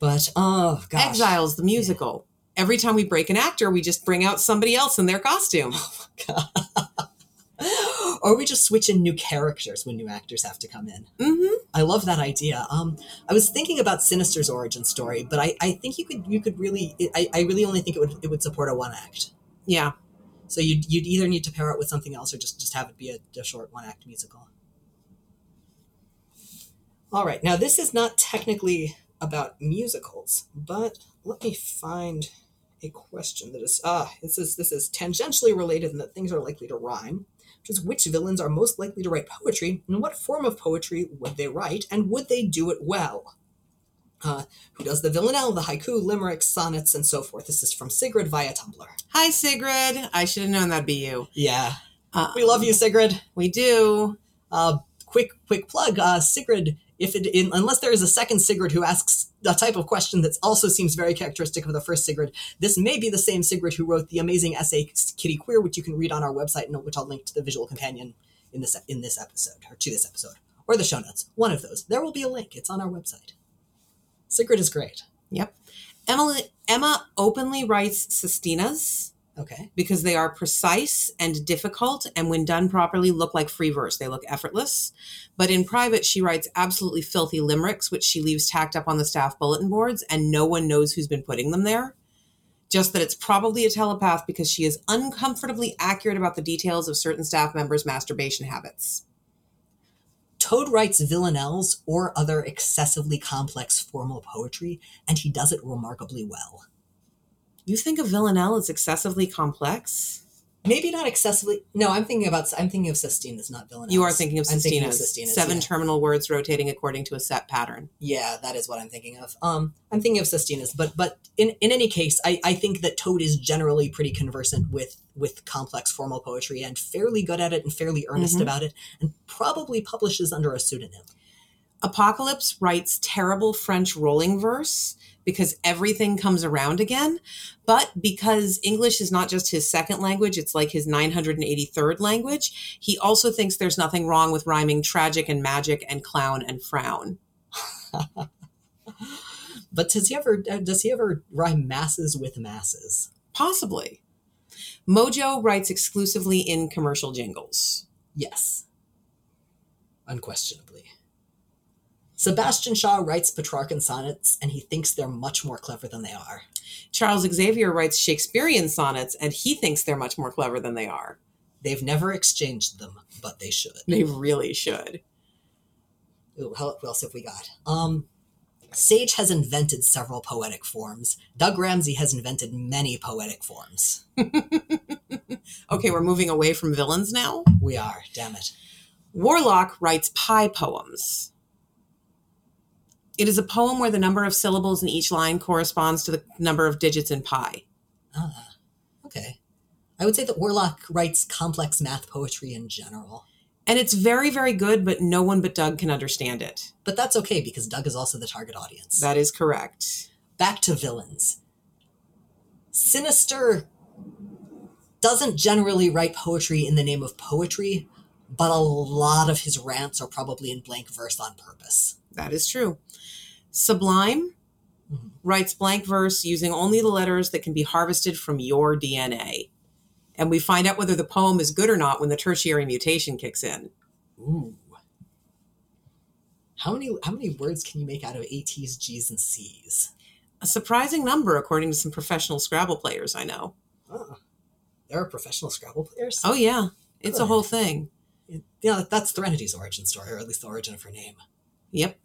But oh gosh, Exiles the musical. Every time we break an actor, we just bring out somebody else in their costume. Oh, or we just switch in new characters when new actors have to come in. hmm I love that idea. Um, I was thinking about Sinister's origin story, but I, I think you could you could really I, I really only think it would it would support a one act. Yeah. So you'd you'd either need to pair it with something else or just just have it be a, a short one act musical. All right, now this is not technically about musicals, but let me find a question that is ah this is this is tangentially related and that things are likely to rhyme. Which is which villains are most likely to write poetry, and what form of poetry would they write, and would they do it well? Uh, who does the villanelle, the haiku, limericks, sonnets, and so forth? This is from Sigrid via Tumblr. Hi, Sigrid. I should have known that'd be you. Yeah, Uh, we love you, Sigrid. We do. Uh, quick, quick plug. Uh, Sigrid, if it in, unless there is a second Sigrid who asks a type of question that also seems very characteristic of the first Sigrid, this may be the same Sigrid who wrote the amazing essay "Kitty Queer," which you can read on our website, and which I'll link to the visual companion in this in this episode or to this episode. or the show notes. One of those. There will be a link. It's on our website. Sigrid is great. Yep. Emily, Emma openly writes sestinas Okay. because they are precise and difficult, and when done properly, look like free verse. They look effortless. But in private, she writes absolutely filthy limericks, which she leaves tacked up on the staff bulletin boards, and no one knows who's been putting them there. Just that it's probably a telepath because she is uncomfortably accurate about the details of certain staff members' masturbation habits. Toad writes villanelles or other excessively complex formal poetry, and he does it remarkably well. You think a villanelle is excessively complex? Maybe not excessively. No, I'm thinking about. I'm thinking of sestinas, not villanelle. You are thinking of I'm thinking of sestinas. sestinas, Seven yeah. terminal words rotating according to a set pattern. Yeah, that is what I'm thinking of. Um, I'm thinking of sestinas, but but in, in any case, I, I think that Toad is generally pretty conversant with with complex formal poetry and fairly good at it and fairly earnest Mhm. about it, and probably publishes under a pseudonym. Apocalypse writes terrible French rolling verse because everything comes around again. But because English is not just his second language, it's like his 983rd language, he also thinks there's nothing wrong with rhyming tragic and magic and clown and frown. But does he ever uh, does he ever rhyme masses with masses? Possibly. Mojo writes exclusively in commercial jingles. Yes, unquestionably. Sebastian Shaw writes Petrarchan sonnets, and he thinks they're much more clever than they are. Charles Xavier writes Shakespearean sonnets, and he thinks they're much more clever than they are. They've never exchanged them, but they should. They really should. Ooh, what else have we got? Um, Sage has invented several poetic forms. Doug Ramsey has invented many poetic forms. Okay, we're moving away from villains now. We are, damn it. Warlock writes pie poems. It is a poem where the number of syllables in each line corresponds to the number of digits in pi. Ah, okay. I would say that Warlock writes complex math poetry in general. And it's very, very good, but no one but Doug can understand it. But that's okay because Doug is also the target audience. That is correct. Back to villains. Sinister doesn't generally write poetry in the name of poetry, but a lot of his rants are probably in blank verse on purpose. That is true. Sublime Mhm. writes blank verse using only the letters that can be harvested from your DNA. And we find out whether the poem is good or not when the tertiary mutation kicks in. Ooh. How many how many words can you make out of ATs, G's, and C's? A surprising number, according to some professional Scrabble players I know. Oh, there are professional Scrabble players. Oh, yeah. It's a whole thing. yeah, that's Threnody's origin story, or at least the origin of her name. Yep.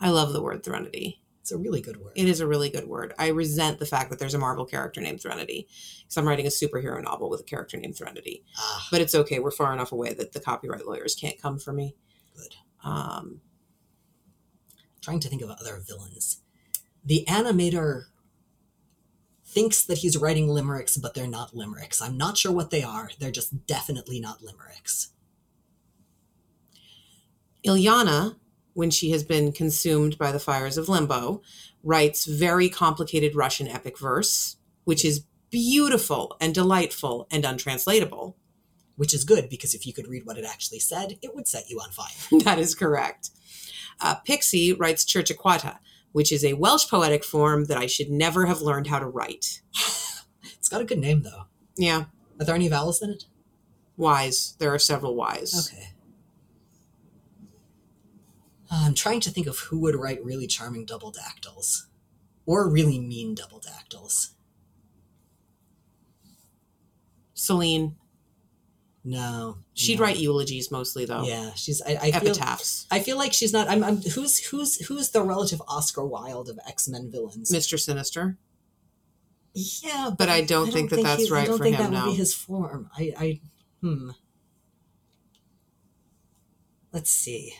I love the word Threnody. It's a really good word. It is a really good word. I resent the fact that there's a Marvel character named Threnody because I'm writing a superhero novel with a character named Threnody. ah, But it's okay. We're far enough away that the copyright lawyers can't come for me. good. Um, Trying to think of other villains. The animator thinks that he's writing limericks, but they're not limericks. I'm not sure what they are. They're just definitely not limericks. Illyana, when she has been consumed by the fires of limbo, writes very complicated Russian epic verse, which is beautiful and delightful and untranslatable. Which is good because if you could read what it actually said, it would set you on fire. that is correct. Uh, Pixie writes cyrch a chwta, which is a Welsh poetic form that I should never have learned how to write. It's got a good name though. Yeah, Are there any vowels in it? Y's. There are several Y's. Okay. Uh, I'm trying to think of who would write really charming double dactyls. Or really mean double dactyls. Selene. No. She'd no. write eulogies mostly, though. Yeah, she's. I, I feel. Epitaphs. I feel like she's not. I'm. I'm. Who's who's who's the relative Oscar Wilde of X Men villains? Mr. Sinister. Yeah, But I don't think that that's he's- right I don't for think him that now. would be his form. I. I. Hmm. Let's see.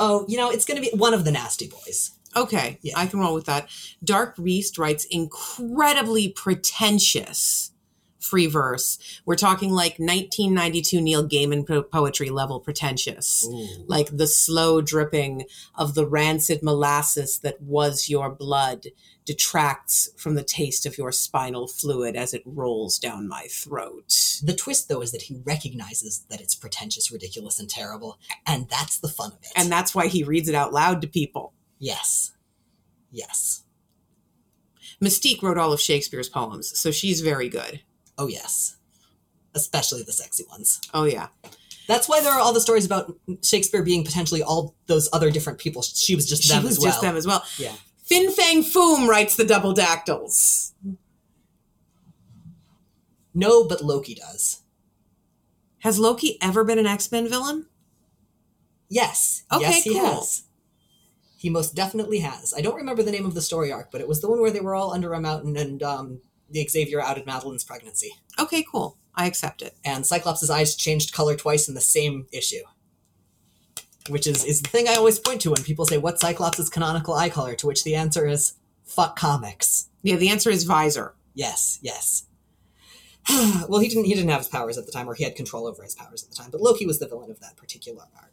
Oh, you know, it's going to be one of the Nasty Boys. Okay, Yeah. I can roll with that. Dark Beast writes incredibly pretentious free verse. We're talking like 1992 Neil Gaiman po- poetry level pretentious. Like the slow dripping of the rancid molasses that was your blood detracts from the taste of your spinal fluid as it rolls down my throat. The twist, though, is that he recognizes that it's pretentious, ridiculous, and terrible, and that's the fun of it. And that's why he reads it out loud to people. yes, yes, Mystique wrote all of Shakespeare's poems, so she's very good. oh yes, especially the sexy ones. Oh, yeah. That's why there are all the stories about Shakespeare being potentially all those other different people. She was just She them was as well. just them as well. Yeah. Fin Fang Foom writes the double dactyls. No, but Loki does. Has Loki ever been an X Men villain? Yes. Okay, yes, he cool. has. He most definitely has. I don't remember the name of the story arc, but it was the one where they were all under a mountain and um, the Xavier outed Madeline's pregnancy. Okay, cool. I accept it. And Cyclops' eyes changed color twice in the same issue. Which is, is the thing I always point to when people say, What's Cyclops' is canonical eye color? To which the answer is, Fuck comics. Yeah, the answer is Visor. Yes, yes. well, he didn't. He didn't have his powers at the time, or he had control over his powers at the time. But Loki was the villain of that particular arc.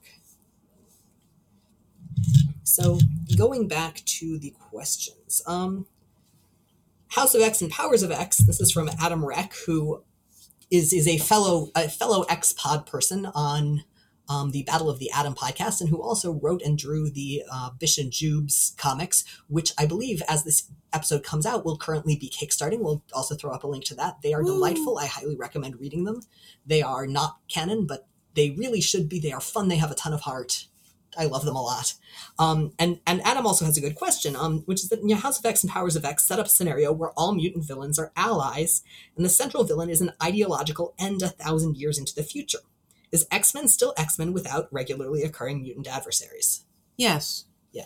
So, going back to the questions, um, House of X and Powers of X. This is from Adam Reck, who is is a fellow a fellow X Pod person on um, the Battle of the Atom podcast, and who also wrote and drew the uh, Bish and Jubes comics, which I believe, as this episode comes out, will currently be kickstarting. We'll also throw up a link to that. They are Woo. delightful. I highly recommend reading them. They are not canon, but they really should be. They are fun. They have a ton of heart. I love them a lot. Um, and and Adam also has a good question, um, which is that you know, House of X and Powers of X set up a scenario where all mutant villains are allies, and the central villain is an ideological end a thousand years into the future. Is X Men still X Men without regularly occurring mutant adversaries? Yes. Yeah.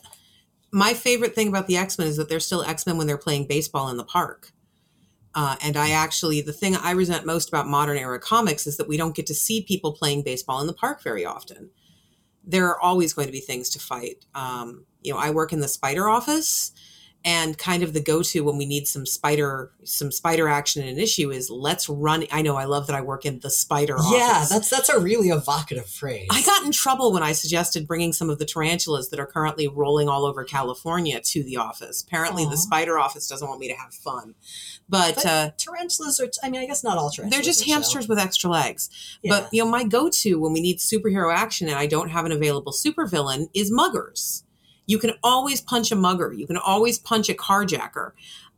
My favorite thing about the X Men is that they're still X Men when they're playing baseball in the park. Uh, and I actually, the thing I resent most about modern era comics is that we don't get to see people playing baseball in the park very often. There are always going to be things to fight. Um, you know, I work in the spider office, and kind of the go-to when we need some spider some spider action in an issue is let's run. I know I love that I work in the spider office. Yeah, that's that's a really evocative phrase. I got in trouble when I suggested bringing some of the tarantulas that are currently rolling all over California to the office. Apparently, Aw. the spider office doesn't want me to have fun. But, But uh, tarantulas are. I mean, I guess not all tarantulas. they're just hamsters with extra legs. Yeah. But, you know, my go to when we need superhero action and I don't have an available supervillain is muggers. You can always punch a mugger, you can always punch a carjacker.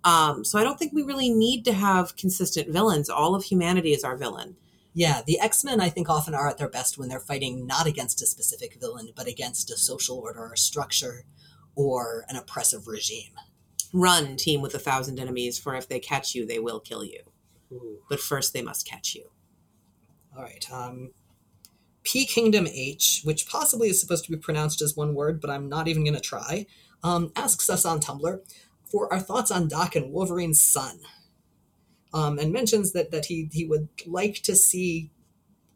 Um, so I don't think we really need to have consistent villains. All of humanity is our villain. Yeah, the X Men, I think, often are at their best when they're fighting not against a specific villain, but against a social order or structure or an oppressive regime. Run, team with a thousand enemies, for if they catch you, they will kill you. But first, they must catch you. All right. Um, P Kingdom H, which possibly is supposed to be pronounced as one word, but I'm not even going to try, um, asks us on Tumblr for our thoughts on Doc and Wolverine's son, um, and mentions that that he he would like to see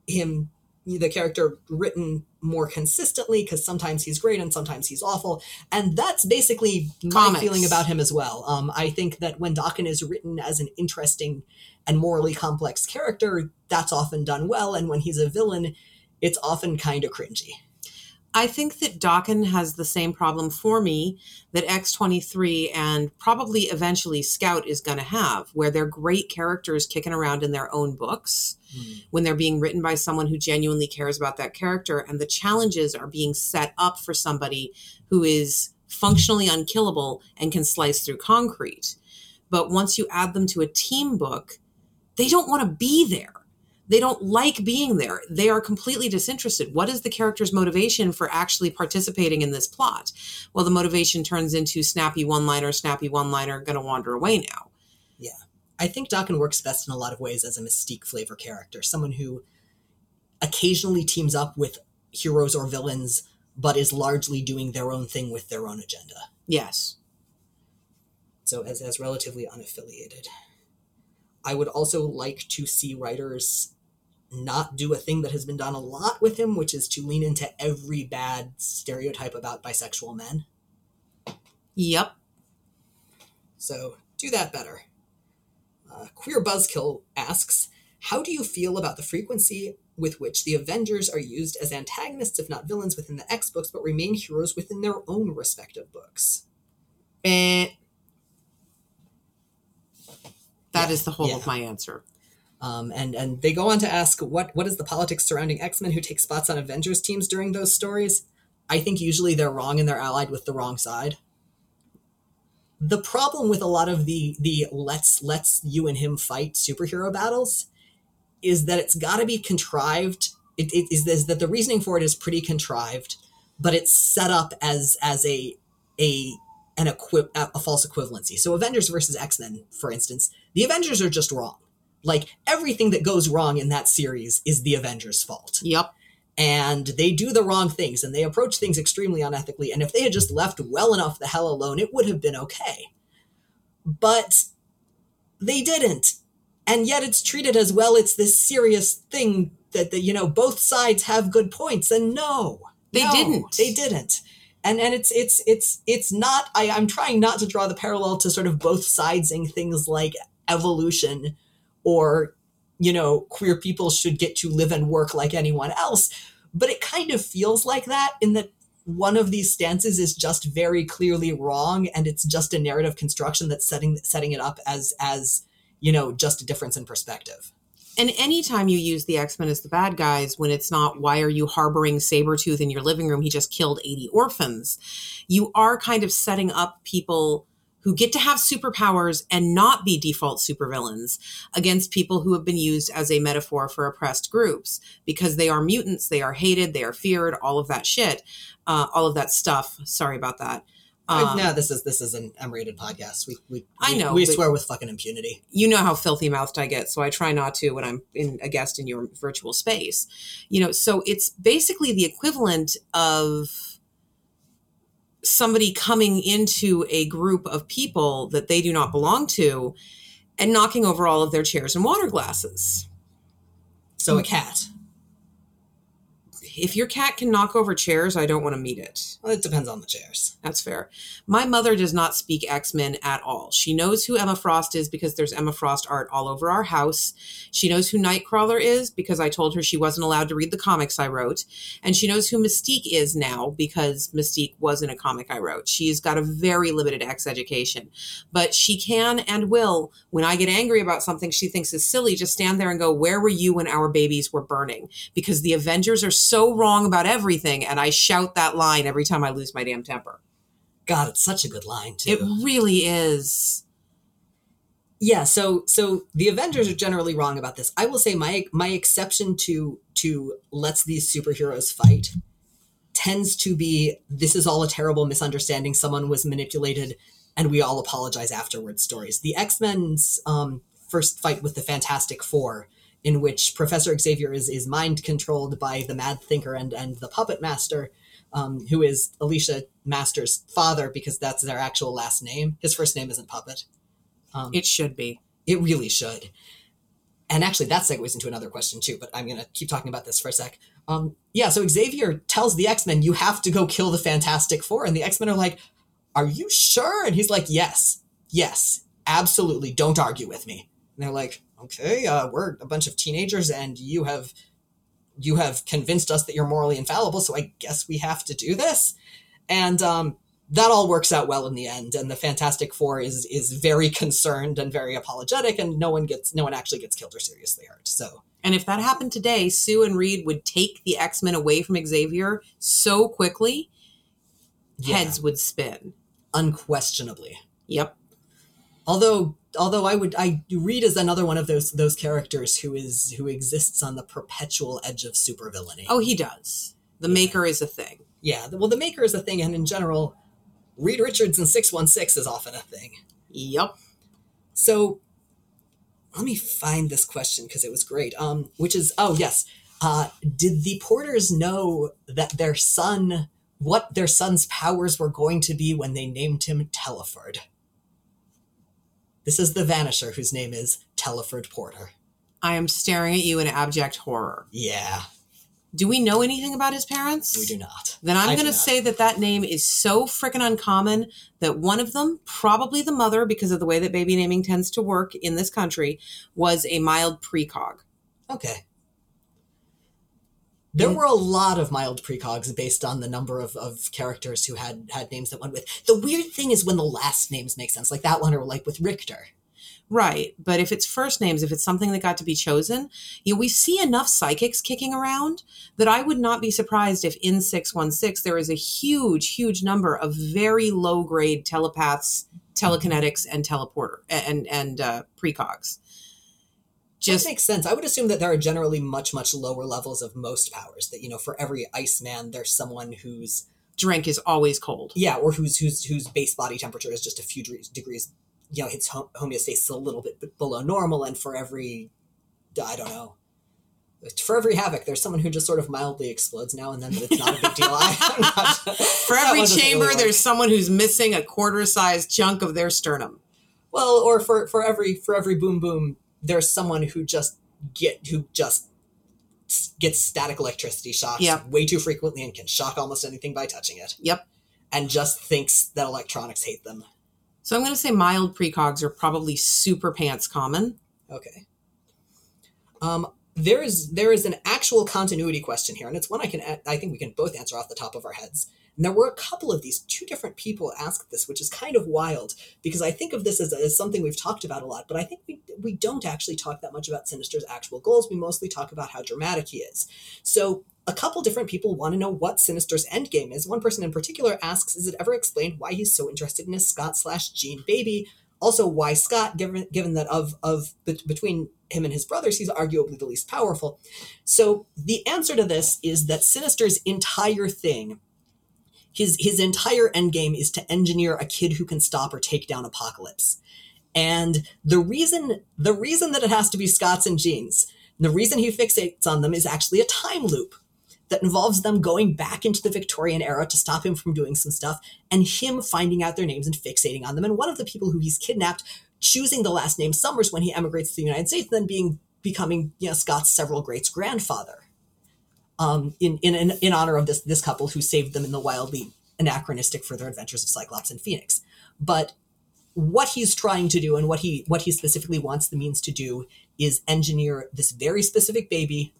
him the character written more consistently because sometimes he's great and sometimes he's awful and that's basically my feeling about him as well. Um, i think that when Daken is written as an interesting and morally complex character that's often done well and when he's a villain it's often kind of cringy I think that Daken has the same problem for me that X23 and probably eventually Scout is going to have, where they're great characters kicking around in their own books hmm. when they're being written by someone who genuinely cares about that character. And the challenges are being set up for somebody who is functionally unkillable and can slice through concrete. But once you add them to a team book, they don't want to be there. They don't like being there. They are completely disinterested. What is the character's motivation for actually participating in this plot? Well, the motivation turns into snappy one liner, snappy one liner, gonna wander away now. Yeah. I think Daken works best in a lot of ways as a mystique flavor character, someone who occasionally teams up with heroes or villains, but is largely doing their own thing with their own agenda. Yes. So as as relatively unaffiliated. I would also like to see writers not do a thing that has been done a lot with him, which is to lean into every bad stereotype about bisexual men. Yep. So do that better. Uh, Queer Buzzkill asks, "How do you feel about the frequency with which the Avengers are used as antagonists, if not villains, within the X books, but remain heroes within their own respective books?" Eh. That is the whole Yeah. of my answer. Um, and and they go on to ask, "What what is the politics surrounding X Men who take spots on Avengers teams during those stories?" I think usually they're wrong and they're allied with the wrong side. The problem with a lot of the the let's let's you and him fight superhero battles is that it's got to be contrived. It, it is, is that the reasoning for it is pretty contrived, but it's set up as as a a an a false equivalency. So Avengers versus X Men, for instance, the Avengers are just wrong. Like everything that goes wrong in that series is the Avengers' fault Yep. and they do the wrong things and they approach things extremely unethically. And if they had just left well enough the hell alone, it would have been okay. But they didn't. And yet it's treated as well, it's this serious thing that, that you know, both sides have good points. And no, They no, didn't. They didn't. And and it's it's it's it's not I, I'm trying not to draw the parallel to sort of both sidesing things like evolution or you know, queer people should get to live and work like anyone else. But it kind of feels like that in that one of these stances is just very clearly wrong, and it's just a narrative construction that's setting setting it up as as you know just a difference in perspective. And anytime you use the X Men as the bad guys, when it's not, why are you harboring Sabretooth in your living room? He just killed 80 orphans. You are kind of setting up people who get to have superpowers and not be default supervillains against people who have been used as a metaphor for oppressed groups because they are mutants, they are hated, they are feared, all of that shit, uh, all of that stuff. Sorry about that. Um, no, this is this is an M-rated podcast. We we I know, we swear with fucking impunity. you know how filthy mouthed I get, so I try not to when I'm in a guest in your virtual space. You know, so it's basically the equivalent of somebody coming into a group of people that they do not belong to and knocking over all of their chairs and water glasses. So a mm. cat. If your cat can knock over chairs, I don't want to meet it. Well, it depends on the chairs. That's fair. My mother does not speak X Men at all. She knows who Emma Frost is because there's Emma Frost art all over our house. She knows who Nightcrawler is because I told her she wasn't allowed to read the comics I wrote. And she knows who Mystique is now because Mystique wasn't a comic I wrote. She's got a very limited X education. But she can and will, when I get angry about something she thinks is silly, just stand there and go, Where were you when our babies were burning? Because the Avengers are so wrong about everything. And I shout that line every time I lose my damn temper. God, it's such a good line too. It really is. yeah so so the avengers are generally wrong about this i will say my my exception to to lets these superheroes fight tends to be this is all a terrible misunderstanding someone was manipulated and we all apologize afterwards stories the x-men's um, first fight with the fantastic four in which professor xavier is is mind controlled by the mad thinker and and the puppet master um, who is alicia master's father because that's their actual last name his first name isn't puppet um, It should be. it really should. And actually, that segues into another question too. But I'm gonna keep talking about this for a sec. Um, yeah. So Xavier tells the X Men, "You have to go kill the Fantastic Four. and the X Men are like, "Are you sure?" And he's like, "Yes, yes, absolutely. Don't argue with me." And they're like, "Okay, uh, we're a bunch of teenagers, and you have you have convinced us that you're morally infallible, so I guess we have to do this." And um, that all works out well in the end and the fantastic four is is very concerned and very apologetic and no one gets no one actually gets killed or seriously hurt so And if that happened today, Sue and Reed would take the X Men away from Xavier so quickly, yeah, heads would spin. unquestionably Yep. although although i would i read as another one of those those characters who is who exists on the perpetual edge of supervillainy Oh, he does. The Yeah. Maker is a thing. yeah well the maker is a thing and in general reed richards in 616 is often a thing Yep. So let me find this question because it was great. Um, which is oh yes, uh, did the Porters know that their son, what their son's powers were going to be when they named him Teleford? This is the Vanisher, whose name is Telford Porter. I am staring at you in abject horror. Yeah, Do we know anything about his parents? We do not. Then I'm going to say that that name is so freaking uncommon that one of them, probably the mother, because of the way that baby naming tends to work in this country, was a mild precog. Okay. There were a lot of mild precogs based on the number of, of characters who had had names that went with. The weird thing is when the last names make sense, like that one, or like with Richter. Right. But if it's first names, if it's something that got to be chosen, you know, we see enough psychics kicking around that I would not be surprised if in 616 there is a huge, huge number of very low grade telepaths, telekinetics, and teleporter and and uh, precogs. Just Just makes sense. I would assume that there are generally much much lower levels of most powers. That you know, for every Iceman, there's someone whose drink is always cold. yeah, or whose whose whose base body temperature is just a few degrees, degrees you know, hom- homeostasis a little bit below normal, and for every I don't know. For every havoc, there's someone who just sort of mildly explodes now and then, but it's not a big deal. I, not- For every chamber, really there's someone who's missing a quarter sized chunk of their sternum. well, or for for every for every boom boom, there's someone who just get who just gets static electricity shocks Yep. way too frequently and can shock almost anything by touching it. Yep. And just thinks that electronics hate them. So I'm going to say mild precogs are probably super pants common. Okay. Um, there is there is an actual continuity question here, and it's one I can I think we can both answer off the top of our heads. And there were a couple of these two different people asked this, which is kind of wild because I think of this as, as something we've talked about a lot, but I think we we don't actually talk that much about Sinister's actual goals. We mostly talk about how dramatic he is. So a couple different people want to know what Sinister's endgame is. One person in particular asks, "Is it ever explained why he's so interested in his Scott slash Jean baby?" Also, why Scott, given given that of of between him and his brothers, he's arguably the least powerful. So the answer to this is that Sinister's entire thing, his his entire endgame is to engineer a kid who can stop or take down Apocalypse. And the reason the reason that it has to be Scott's and Jean's, the reason he fixates on them is actually a time loop that involves them going back into the Victorian era to stop him from doing some stuff, and him finding out their names and fixating on them. And one of the people who he's kidnapped choosing the last name Summers when he emigrates to the United States, then being becoming you know, Scott's several greats grandfather. Um, in, in in in honor of this this couple who saved them in the wildly anachronistic further adventures of Cyclops and Phoenix. But what he's trying to do and what he what he specifically wants the means to do is engineer this very specific baby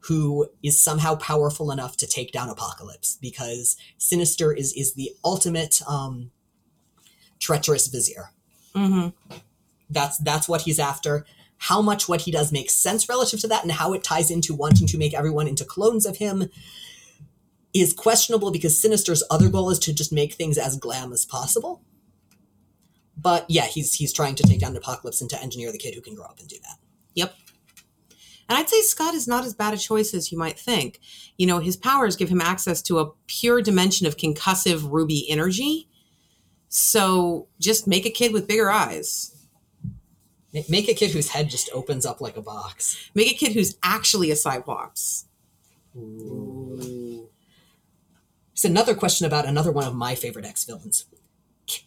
who is somehow powerful enough to take down Apocalypse because Sinister is is the ultimate um, treacherous vizier. hmm That's that's what he's after. How much what he does makes sense relative to that, and how it ties into wanting to make everyone into clones of him, is questionable because Sinister's other goal is to just make things as glam as possible. But yeah, he's he's trying to take down Apocalypse and to engineer the kid who can grow up and do that. Yep. And I'd say Scott is not as bad a choice as you might think. You know, his powers give him access to a pure dimension of concussive ruby energy. So just make a kid with bigger eyes. Ma- Make a kid whose head just opens up like a box. Make a kid who's actually a Cyclops. Ooh. There's another question about another one of my favorite X villains.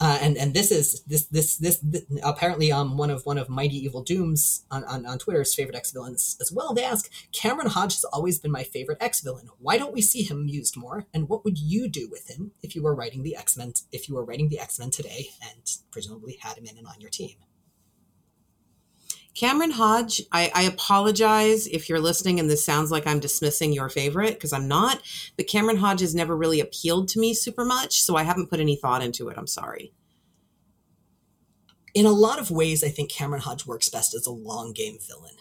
Uh, and and this is this this this, th apparently um one of one of Mighty Evil Doom's on, on, on Twitter's favorite X villains as well. They ask Cameron Hodge has always been my favorite X villain. Why don't we see him used more? And what would you do with him if you were writing the X Men if you were writing the X Men today and presumably had him in and on your team? Cameron Hodge, I, I apologize if you're listening and this sounds like I'm dismissing your favorite because I'm not. But Cameron Hodge has never really appealed to me super much, so I haven't put any thought into it. I'm sorry. in a lot of ways, I think Cameron Hodge works best as a long game villain.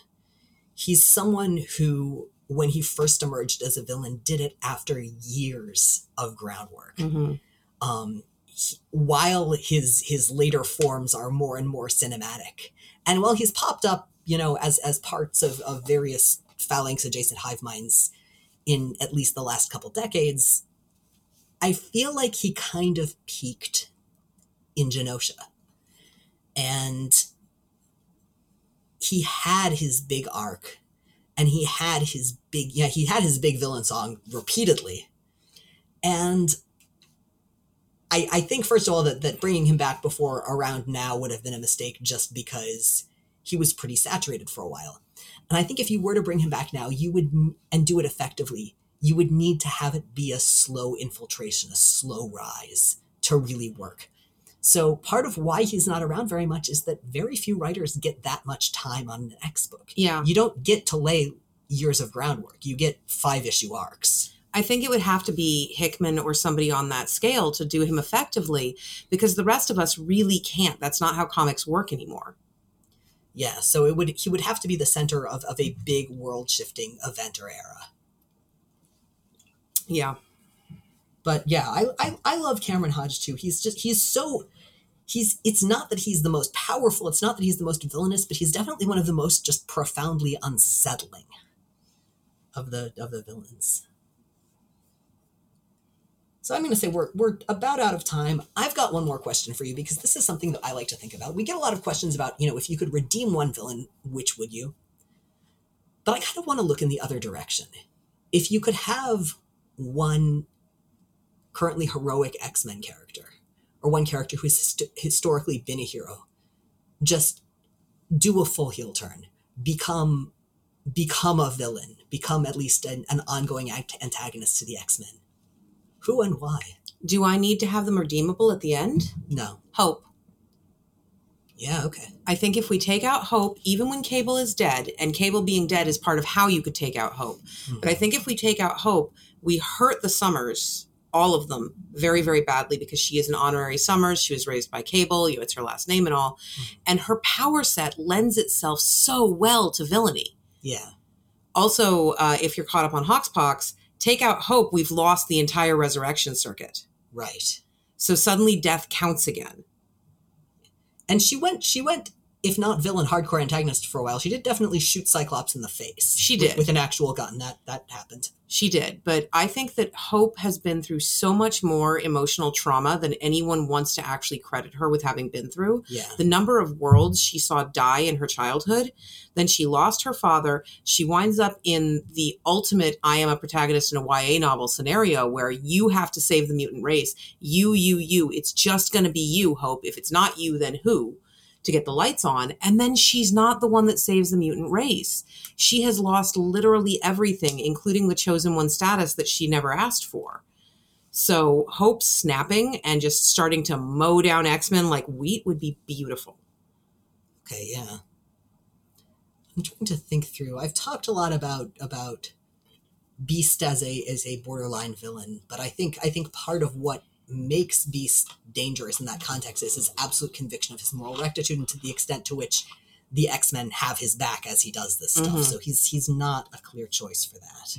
He's someone who, when he first emerged as a villain, did it after years of groundwork. hmm Um, he- while his his later forms are more and more cinematic, and while he's popped up, you know, as as parts of, of various phalanx adjacent hive minds in at least the last couple decades, I feel like he kind of peaked in Genosha. And he had his big arc and he had his big yeah he had his big villain song repeatedly. And i i think first of all that, that bringing him back before around now would have been a mistake just because he was pretty saturated for a while and i think if you were to bring him back now you would and do it effectively you would need to have it be a slow infiltration, a slow rise to really work. So part of why he's not around very much is that very few writers get that much time on an X book. Yeah. You don't get to lay years of groundwork. You get five issue arcs. I think it would have to be Hickman or somebody on that scale to do him effectively because the rest of us really can't. That's not how comics work anymore. Yeah, so it would he would have to be the center of, of a big world shifting event or era. Yeah. But yeah, I, I I love Cameron Hodge too. He's just he's so he's it's not that he's the most powerful, it's not that he's the most villainous, but he's definitely one of the most just profoundly unsettling of the of the villains. So I'm going to say we're we're about out of time. I've got one more question for you because this is something that I like to think about. We get a lot of questions about, you know, if you could redeem one villain, which would you? But I kind of want to look in the other direction. If you could have one currently heroic X-Men character or one character who's hist- historically been a hero, just do a full heel turn, become become a villain, become at least an, an ongoing antagonist to the X-Men who and why? Do I need to have them redeemable at the end? No. Hope. Yeah, okay. I think if we take out Hope, even when Cable is dead, and Cable being dead is part of how you could take out Hope. Hmm. But I think if we take out Hope, we hurt the Summers, all of them, very, very badly because she is an honorary Summers. She was raised by Cable, you know, it's her last name and all. And her power set lends itself so well to villainy. Yeah. Also, uh, if you're caught up on Hoxpox, take out Hope, we've lost the entire resurrection circuit. Right. So suddenly death counts again. And she went she went if not villain hardcore antagonist for a while. She did definitely shoot Cyclops in the face. She with- did. with, an actual gun. That that happened. She did, but I think that Hope has been through so much more emotional trauma than anyone wants to actually credit her with having been through. Yeah. The number of worlds she saw die in her childhood, then she lost her father. She winds up in the ultimate I am a protagonist in a YA novel scenario where you have to save the mutant race. You, you, you. It's just going to be you, Hope. If it's not you, then who? To get the lights on. And then she's not the one that saves the mutant race she has lost literally everything, including the chosen one status that she never asked for. So, Hope snapping and just starting to mow down X Men like wheat would be beautiful. Okay, yeah. I'm trying to think through. I've talked a lot about about Beast as a as a borderline villain, but I think I think part of what makes Beast dangerous in that context is his absolute conviction of his moral rectitude and to the extent to which the X-Men have his back as he does this stuff. Mhm. So he's he's not a clear choice for that.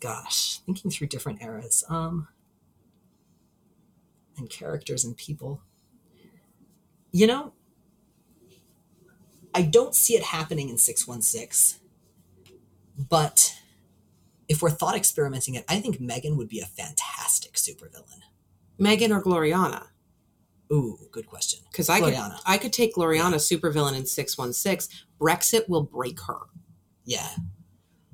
Gosh, thinking through different eras. Um and characters and people. You know, I don't see it happening in 616. But if we're thought experimenting it, I think Meggan would be a fantastic supervillain. Meggan or Gloriana? Ooh, good question. Because I could Gloriana. I could take Gloriana supervillain in six one six. Brexit will break her. Yeah.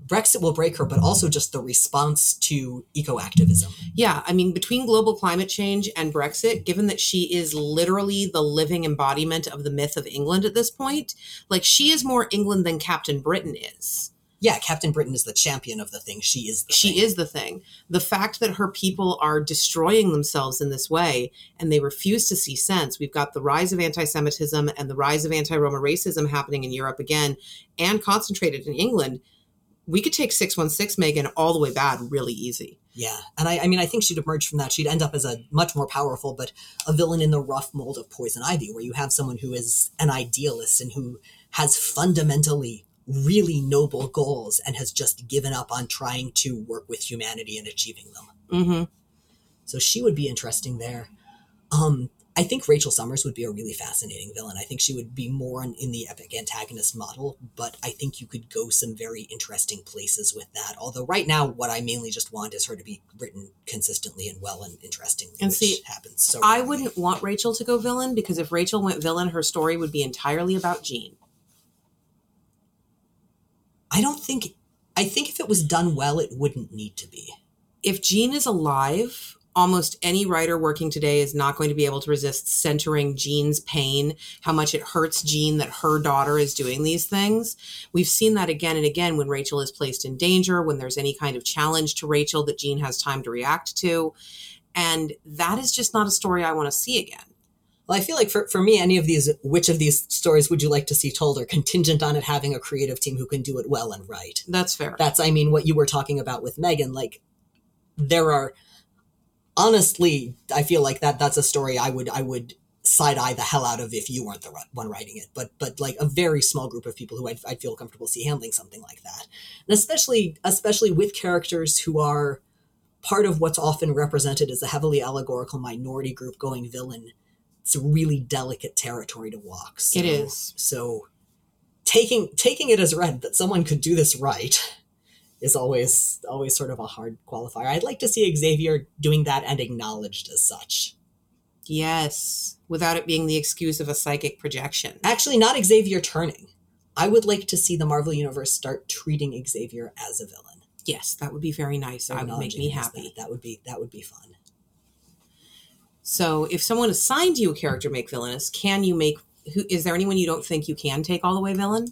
Brexit will break her, but also just the response to eco activism. Yeah, I mean, between global climate change and Brexit, given that she is literally the living embodiment of the myth of England at this point, like she is more England than Captain Britain is. Yeah, Captain Britain is the champion of the thing. She is the she thing. is the thing. The fact that her people are destroying themselves in this way and they refuse to see sense. We've got the rise of anti Semitism and the rise of anti Roma racism happening in Europe again and concentrated in England. We could take 616 Meggan all the way bad really easy. Yeah, and I, I mean, I think she'd emerge from that. She'd end up as a much more powerful, but a villain in the rough mold of Poison Ivy, where you have someone who is an idealist and who has fundamentally really noble goals and has just given up on trying to work with humanity and achieving them. Mm-hmm. So she would be interesting there. Um, I think Rachel Summers would be a really fascinating villain. I think she would be more in, in the epic antagonist model, but I think you could go some very interesting places with that. Although right now, what I mainly just want is her to be written consistently and well and interestingly, And which see, happens. So I rarely. wouldn't want Rachel to go villain because if Rachel went villain, her story would be entirely about Jean. I don't think. I think if it was done well, it wouldn't need to be. If Jean is alive almost any writer working today is not going to be able to resist centering Jean's pain, how much it hurts Jean that her daughter is doing these things. We've seen that again and again when Rachel is placed in danger, when there's any kind of challenge to Rachel that Jean has time to react to. And that is just not a story I want to see again. Well, I feel like for, for me, any of these, which of these stories would you like to see told are contingent on it having a creative team who can do it well and right. That's fair. That's, I mean, what you were talking about with Meggan. Like, there are, honestly, I feel like that that's a story I would, I would side eye the hell out of if you weren't the one writing it. But, but like a very small group of people who I'd, I'd feel comfortable see handling something like that. And especially, especially with characters who are part of what's often represented as a heavily allegorical minority group going villain it's a really delicate territory to walk. So, it is. So taking taking it as read that someone could do this right is always always sort of a hard qualifier. I'd like to see Xavier doing that and acknowledged as such. Yes, without it being the excuse of a psychic projection. Actually, not Xavier turning. I would like to see the Marvel Universe start treating Xavier as a villain. Yes, that would be very nice. That would make me happy. That. that would be that would be fun. So if someone assigned you a character make villainous, can you make who is there anyone you don't think you can take all the way villain?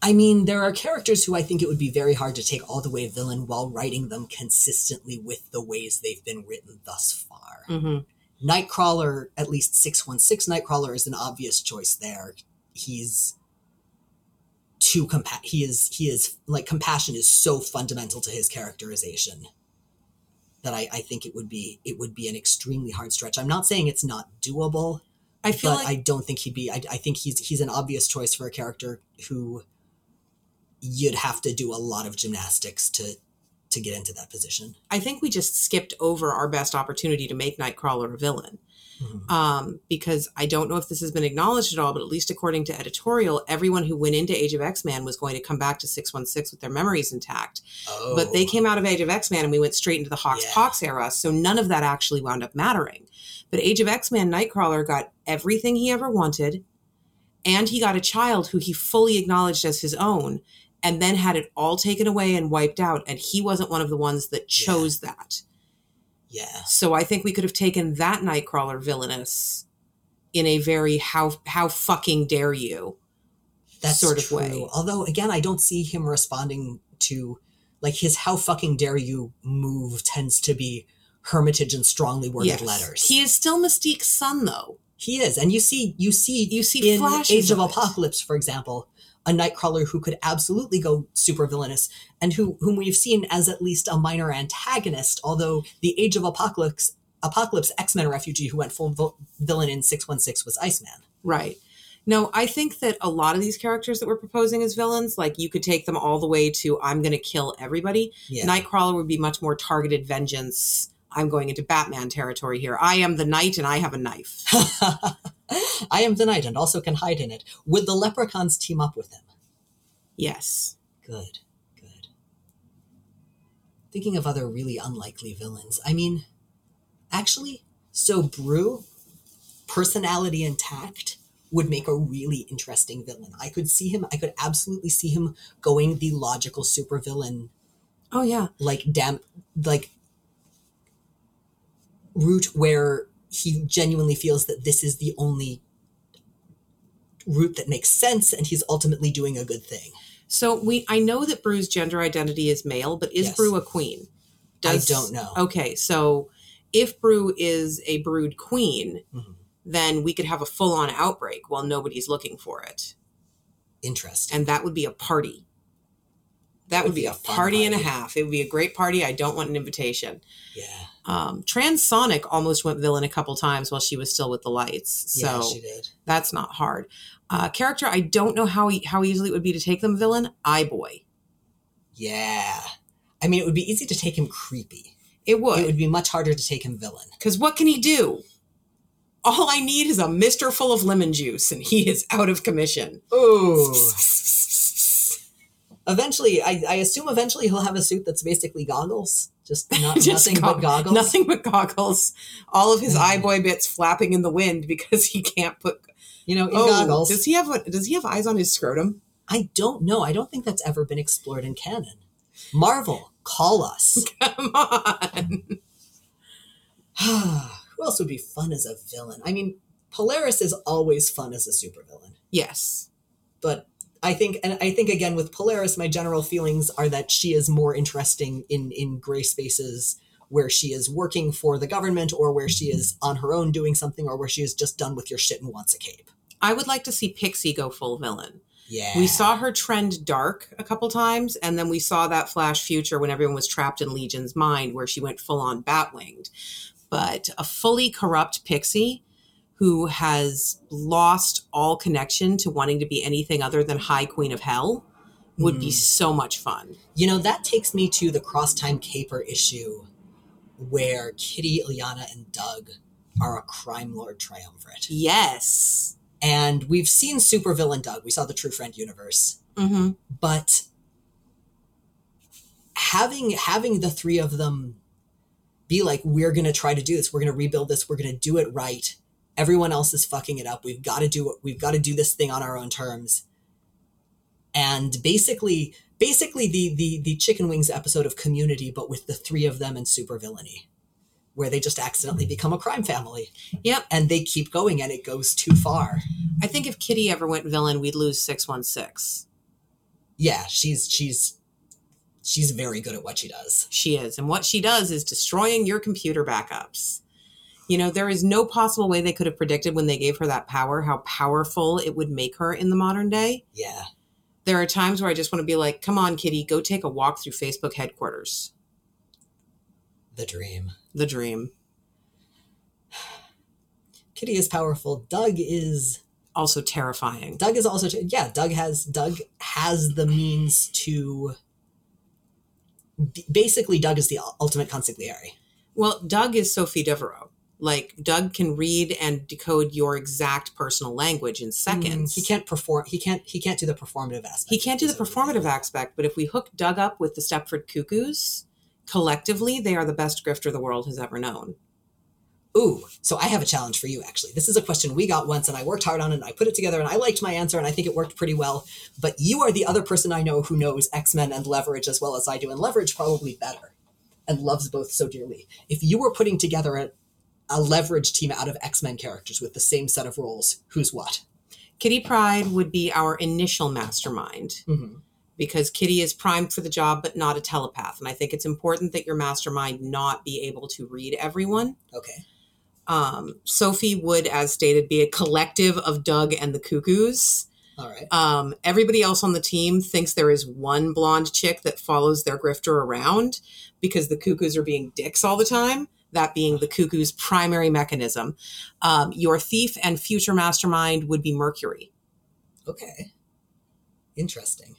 I mean, there are characters who I think it would be very hard to take all the way villain while writing them consistently with the ways they've been written thus far. Mm-hmm. Nightcrawler, at least 616 Nightcrawler is an obvious choice there. He's too compa- he is he is like compassion is so fundamental to his characterization that I, I think it would be it would be an extremely hard stretch. I'm not saying it's not doable. I feel like I don't think he'd be. I, I think he's he's an obvious choice for a character who you'd have to do a lot of gymnastics to to get into that position. I think we just skipped over our best opportunity to make Nightcrawler a villain mm-hmm. um, because I don't know if this has been acknowledged at all, but at least according to editorial, everyone who went into Age of X Man was going to come back to 616 with their memories intact. Oh. But they came out of Age of X Man and we went straight into the Hawks Yeah. Pox era, so none of that actually wound up mattering. But Age of X Man Nightcrawler got everything he ever wanted, and he got a child who he fully acknowledged as his own. And then had it all taken away and wiped out, and he wasn't one of the ones that chose that. Yeah. So I think we could have taken that Nightcrawler villainous in a very how how fucking dare you that sort of true. way. Although again, I don't see him responding to like his "How fucking dare you" move tends to be hermitage and strongly worded Yes. letters. He is still Mystique's son, though. He is, and you see, you see, You see in Age of of. Apocalypse, for example, a Nightcrawler who could absolutely go super villainous, and who whom we've seen as at least a minor antagonist. Although the Age of Apocalypse, Apocalypse X Men refugee who went full vil- villain in six one six was Iceman. Right. No, I think that a lot of these characters that we're proposing as villains, like you could take them all the way to I'm going to kill everybody. Yeah, Nightcrawler would be much more targeted vengeance. I'm going into Batman territory here. I am the knight and I have a knife. I am the Knight and also can hide in it. Would the Leprechauns team up with him? Yes. Good, good. Thinking of other really unlikely villains. I mean, actually, so Broo, personality intact, would make a really interesting villain. I could see him, I could absolutely see him going the logical supervillain, Oh, yeah. like damn, like route where he genuinely feels that this is the only route that makes sense and he's ultimately doing a good thing. So we I know that Broo's gender identity is male, but is Yes. Broo a queen? I don't know. Okay, so if Broo is a brood queen, Mhm. then we could have a full on outbreak while nobody's looking for it. Interesting. And that would be a party. That would be a fun party and a half. It would be a great party. I don't want an invitation. Yeah. Um, Transonic almost went villain a couple times while she was still with the lights. So yeah, she did. that's not hard. Uh, character, I don't know how e- how easily it would be to take them villain. I boy, Yeah. I mean, it would be easy to take him creepy. It would. It would. be much harder to take him villain. Because what can he do? All I need is a mister full of lemon juice, and he is out of commission. Oh. eventually, I, I assume eventually he'll have a suit that's basically goggles. Just, not, Just nothing gog- but goggles. Nothing but goggles. All of his Mm. eye boy bits flapping in the wind because he can't put. You know, in Oh, goggles. does he have? Does he have eyes on his scrotum? I don't know. I don't think that's ever been explored in canon. Marvel, call us. Come on. Who else would be fun as a villain? I mean, Polaris is always fun as a supervillain. Yes. But I think and I think again with Polaris, my general feelings are that she is more interesting in in gray spaces where she is working for the government or where she is on her own doing something or where she is just done with your shit and wants a cape. I would like to see Pixie go full villain. Yeah. We saw her trend dark a couple times, and then we saw that flash future when everyone was trapped in Legion's mind, where she went full on Batwinged. But a fully corrupt Pixie who has lost all connection to wanting to be anything other than High Queen of Hell would be Mm. so much fun. You know, that takes me to the cross time caper issue where Kitty, Illyana, and Doug are a crime lord triumvirate. Yes. And we've seen supervillain Doug. We saw the True Friend universe. hmm But having having the three of them be like, we're gonna try to do this, we're gonna rebuild this, we're gonna do it right. Everyone else is fucking it up. We've got to do. We've got to do this thing on our own terms. And basically, basically the the the chicken wings episode of Community, but with the three of them and supervillainy, where they just accidentally hmm. become a crime family. Yep. And they keep going, and it goes too far. I think if Kitty ever went villain, we'd lose 616. Yeah, she's she's she's very good at what she does. She is. And what she does is destroying your computer backups. You know, there is no possible way they could have predicted when they gave her that power how powerful it would make her in the modern day. Yeah. There are times where I just want to be like, come on, Kitty, go take a walk through Facebook headquarters. The dream. The dream. Kitty is powerful. Doug is Also terrifying. Doug is also yeah. Doug has Doug has the means to. b- Basically, Doug is the ultimate consigliere. Well, Doug is Sophie Devereaux. Like, Doug can read and decode your exact personal language in seconds. Mm, he can't perform. He can't. He can't do the performative aspect. He can't do the performative aspect, but if we hook Doug up with the Stepford Cuckoos, collectively, they are the best grifter the world has ever known. Ooh, so I have a challenge for you. Actually, this is a question we got once, and I worked hard on it. and I put it together, and I liked my answer, and I think it worked pretty well. But you are the other person I know who knows X Men and Leverage as well as I do, and Leverage probably better, and loves both so dearly. If you were putting together a, a Leverage team out of X Men characters with the same set of roles, who's what? Kitty Pryde would be our initial mastermind Mm-hmm. because Kitty is primed for the job, but not a telepath. And I think it's important that your mastermind not be able to read everyone. Okay. Um, Sophie would, as stated, be a collective of Doug and the Cuckoos. All right. Um, everybody else on the team thinks there is one blonde chick that follows their grifter around because the cuckoos are being dicks all the time. That being the cuckoo's primary mechanism. Um, your thief and future mastermind would be Mercury Okay. Interesting.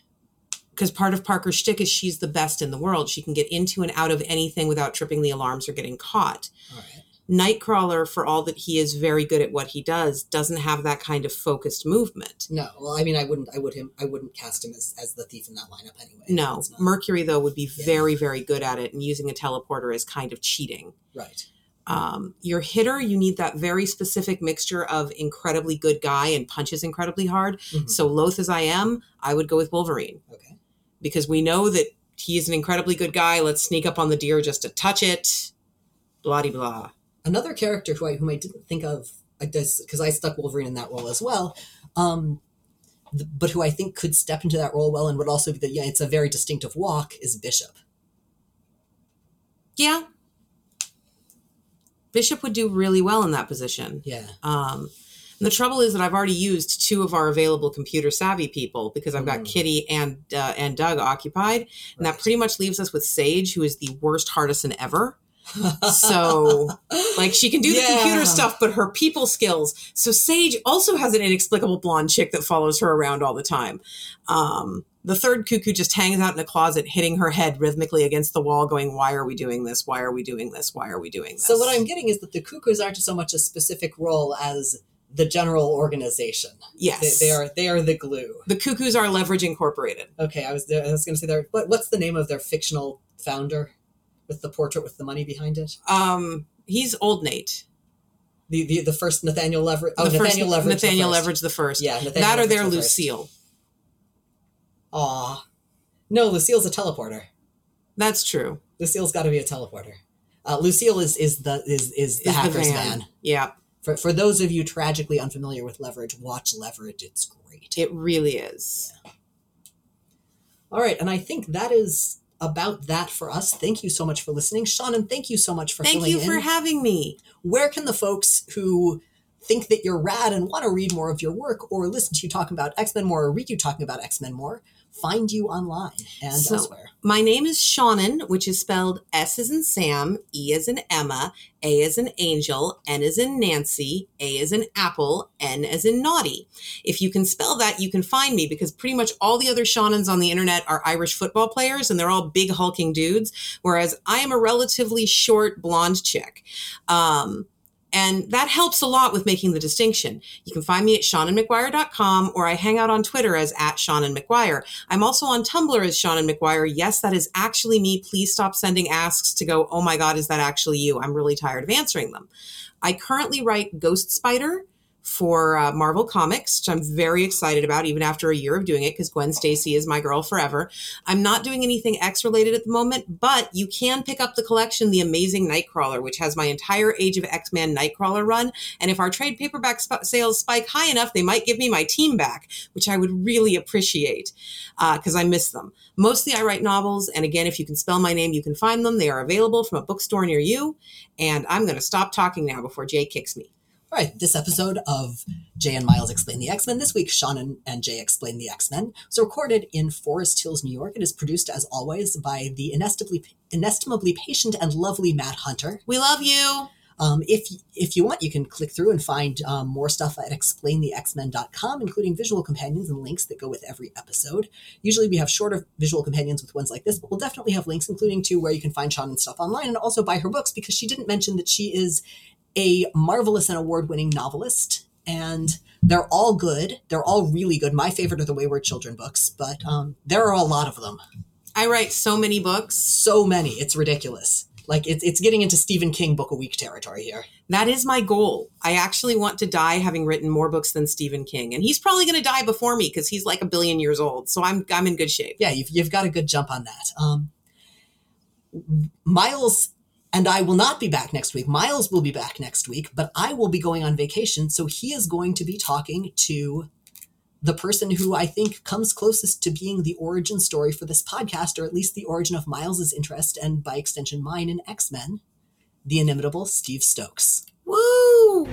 because part of Parker's shtick is she's the best in the world. She can get into and out of anything without tripping the alarms or getting caught. All right. Nightcrawler, for all that he is very good at what he does, doesn't have that kind of focused movement. No. Well, I mean, I wouldn't. I would him. I wouldn't cast him as, as the thief in that lineup anyway. No, not- Mercury though would be Yeah. very, very good at it, and using a teleporter is kind of cheating. right. Um, your hitter, you need that very specific mixture of incredibly good guy and punches incredibly hard. Mhm. So loath as I am, I would go with Wolverine Okay. because we know that he is an incredibly good guy. Let's sneak up on the deer just to touch it. Blah de blah. Another character who I whom I didn't think of because I stuck Wolverine in that role as well, um, th- but who I think could step into that role well and would also be the yeah, it's a very distinctive walk is Bishop. Yeah. Bishop would do really well in that position. Yeah, Um, and the trouble is that I've already used two of our available computer savvy people because I've got Mm. Kitty and uh, and Doug occupied, and that pretty much leaves us with Sage, who is the worst partisan ever. So, Like she can do the Yeah. computer stuff, but her people skills. So Sage also has an inexplicable blonde chick that follows her around all the time. Um, the third cuckoo just hangs out in a closet, hitting her head rhythmically against the wall, going, "Why are we doing this? Why are we doing this? Why are we doing this?" so what I'm getting is that the Cuckoos aren't so much a specific role as the general organization. yes, They, they are they are the glue. the cuckoos are leverage incorporated. Okay, I was I was going to say their what what's the name of their fictional founder with the portrait with the money behind it? Um, he's old Nate. The the, the first Nathaniel Leverage. Oh, the first Nathaniel Leverage. the Nathaniel first. Leverage the first. Yeah, Nathaniel that or Leverage their the. Lucille. Aw. No, Lucille's a teleporter. That's true. Lucille's got to be a teleporter. Uh, Lucille is is the is is the Is hacker's van. Yeah, For for those of you tragically unfamiliar with Leverage, watch Leverage. It's great. it really is. All right, and I think that is about that for us. Thank you so much for listening, Seanan, and thank you so much for Thank you in. for having me. Where can the folks who think that you're rad and want to read more of your work or listen to you talking about X Men more or read you talking about X Men more find you online and So- elsewhere? My name is Seanan, which is spelled S as in Sam, E as in Emma, A as in Angel, N as in Nancy, A as in Apple, N as in Naughty. If you can spell that, you can find me because pretty much all the other Seanans on the internet are Irish football players and they're all big hulking dudes, whereas I am a relatively short blonde chick. Um, and that helps a lot with making the distinction. You can find me at SeananMcGuire.com or I hang out on Twitter as at Seanan McGuire. I'm also on Tumblr as Seanan McGuire. Yes, that is actually me. Please stop sending asks to go, oh my God, is that actually you? I'm really tired of answering them. I currently write Ghost Spider for uh, Marvel Comics, which I'm very excited about, even after a year of doing it, because Gwen Stacy is my girl forever. I'm not doing anything X related at the moment, but you can pick up the collection, The Amazing Nightcrawler, which has my entire Age of X Man Nightcrawler run. And if our trade paperback sp- sales spike high enough, they might give me my team back, which I would really appreciate because I miss them. Mostly I write novels, and again, if you can spell my name, you can find them. They are available from a bookstore near you. And I'm going to stop talking now before Jay kicks me. All right, this episode of Jay and Miles Explain the X Men, this week, Seanan and, and Jay Explain the X Men, was recorded in Forest Hills, New York. It is produced, as always, by the inestimably, inestimably patient and lovely Matt Hunter. We love you. Um, if if you want, you can click through and find um, more stuff at explainthexmen.com, including visual companions and links that go with every episode. Usually we have shorter visual companions with ones like this, but we'll definitely have links, including to where you can find Seanan and stuff online and also buy her books because she didn't mention that she is a marvelous and award winning novelist. And they're all good. They're all really good. My favorite are the Wayward Children books, but um, there are a lot of them. I write so many books. So many. It's ridiculous. Like it's, it's getting into Stephen King book a week territory here. That is my goal. I actually want to die having written more books than Stephen King, and he's probably going to die before me because he's like a billion years old. So I'm I'm in good shape. yeah, you've, you've got a good jump on that. Um, Miles and I will not be back next week. Miles will be back next week, but I will be going on vacation. So he is going to be talking to the person who I think comes closest to being the origin story for this podcast, or at least the origin of Miles's interest and by extension mine in X Men, the inimitable Steve Stokes. Woo!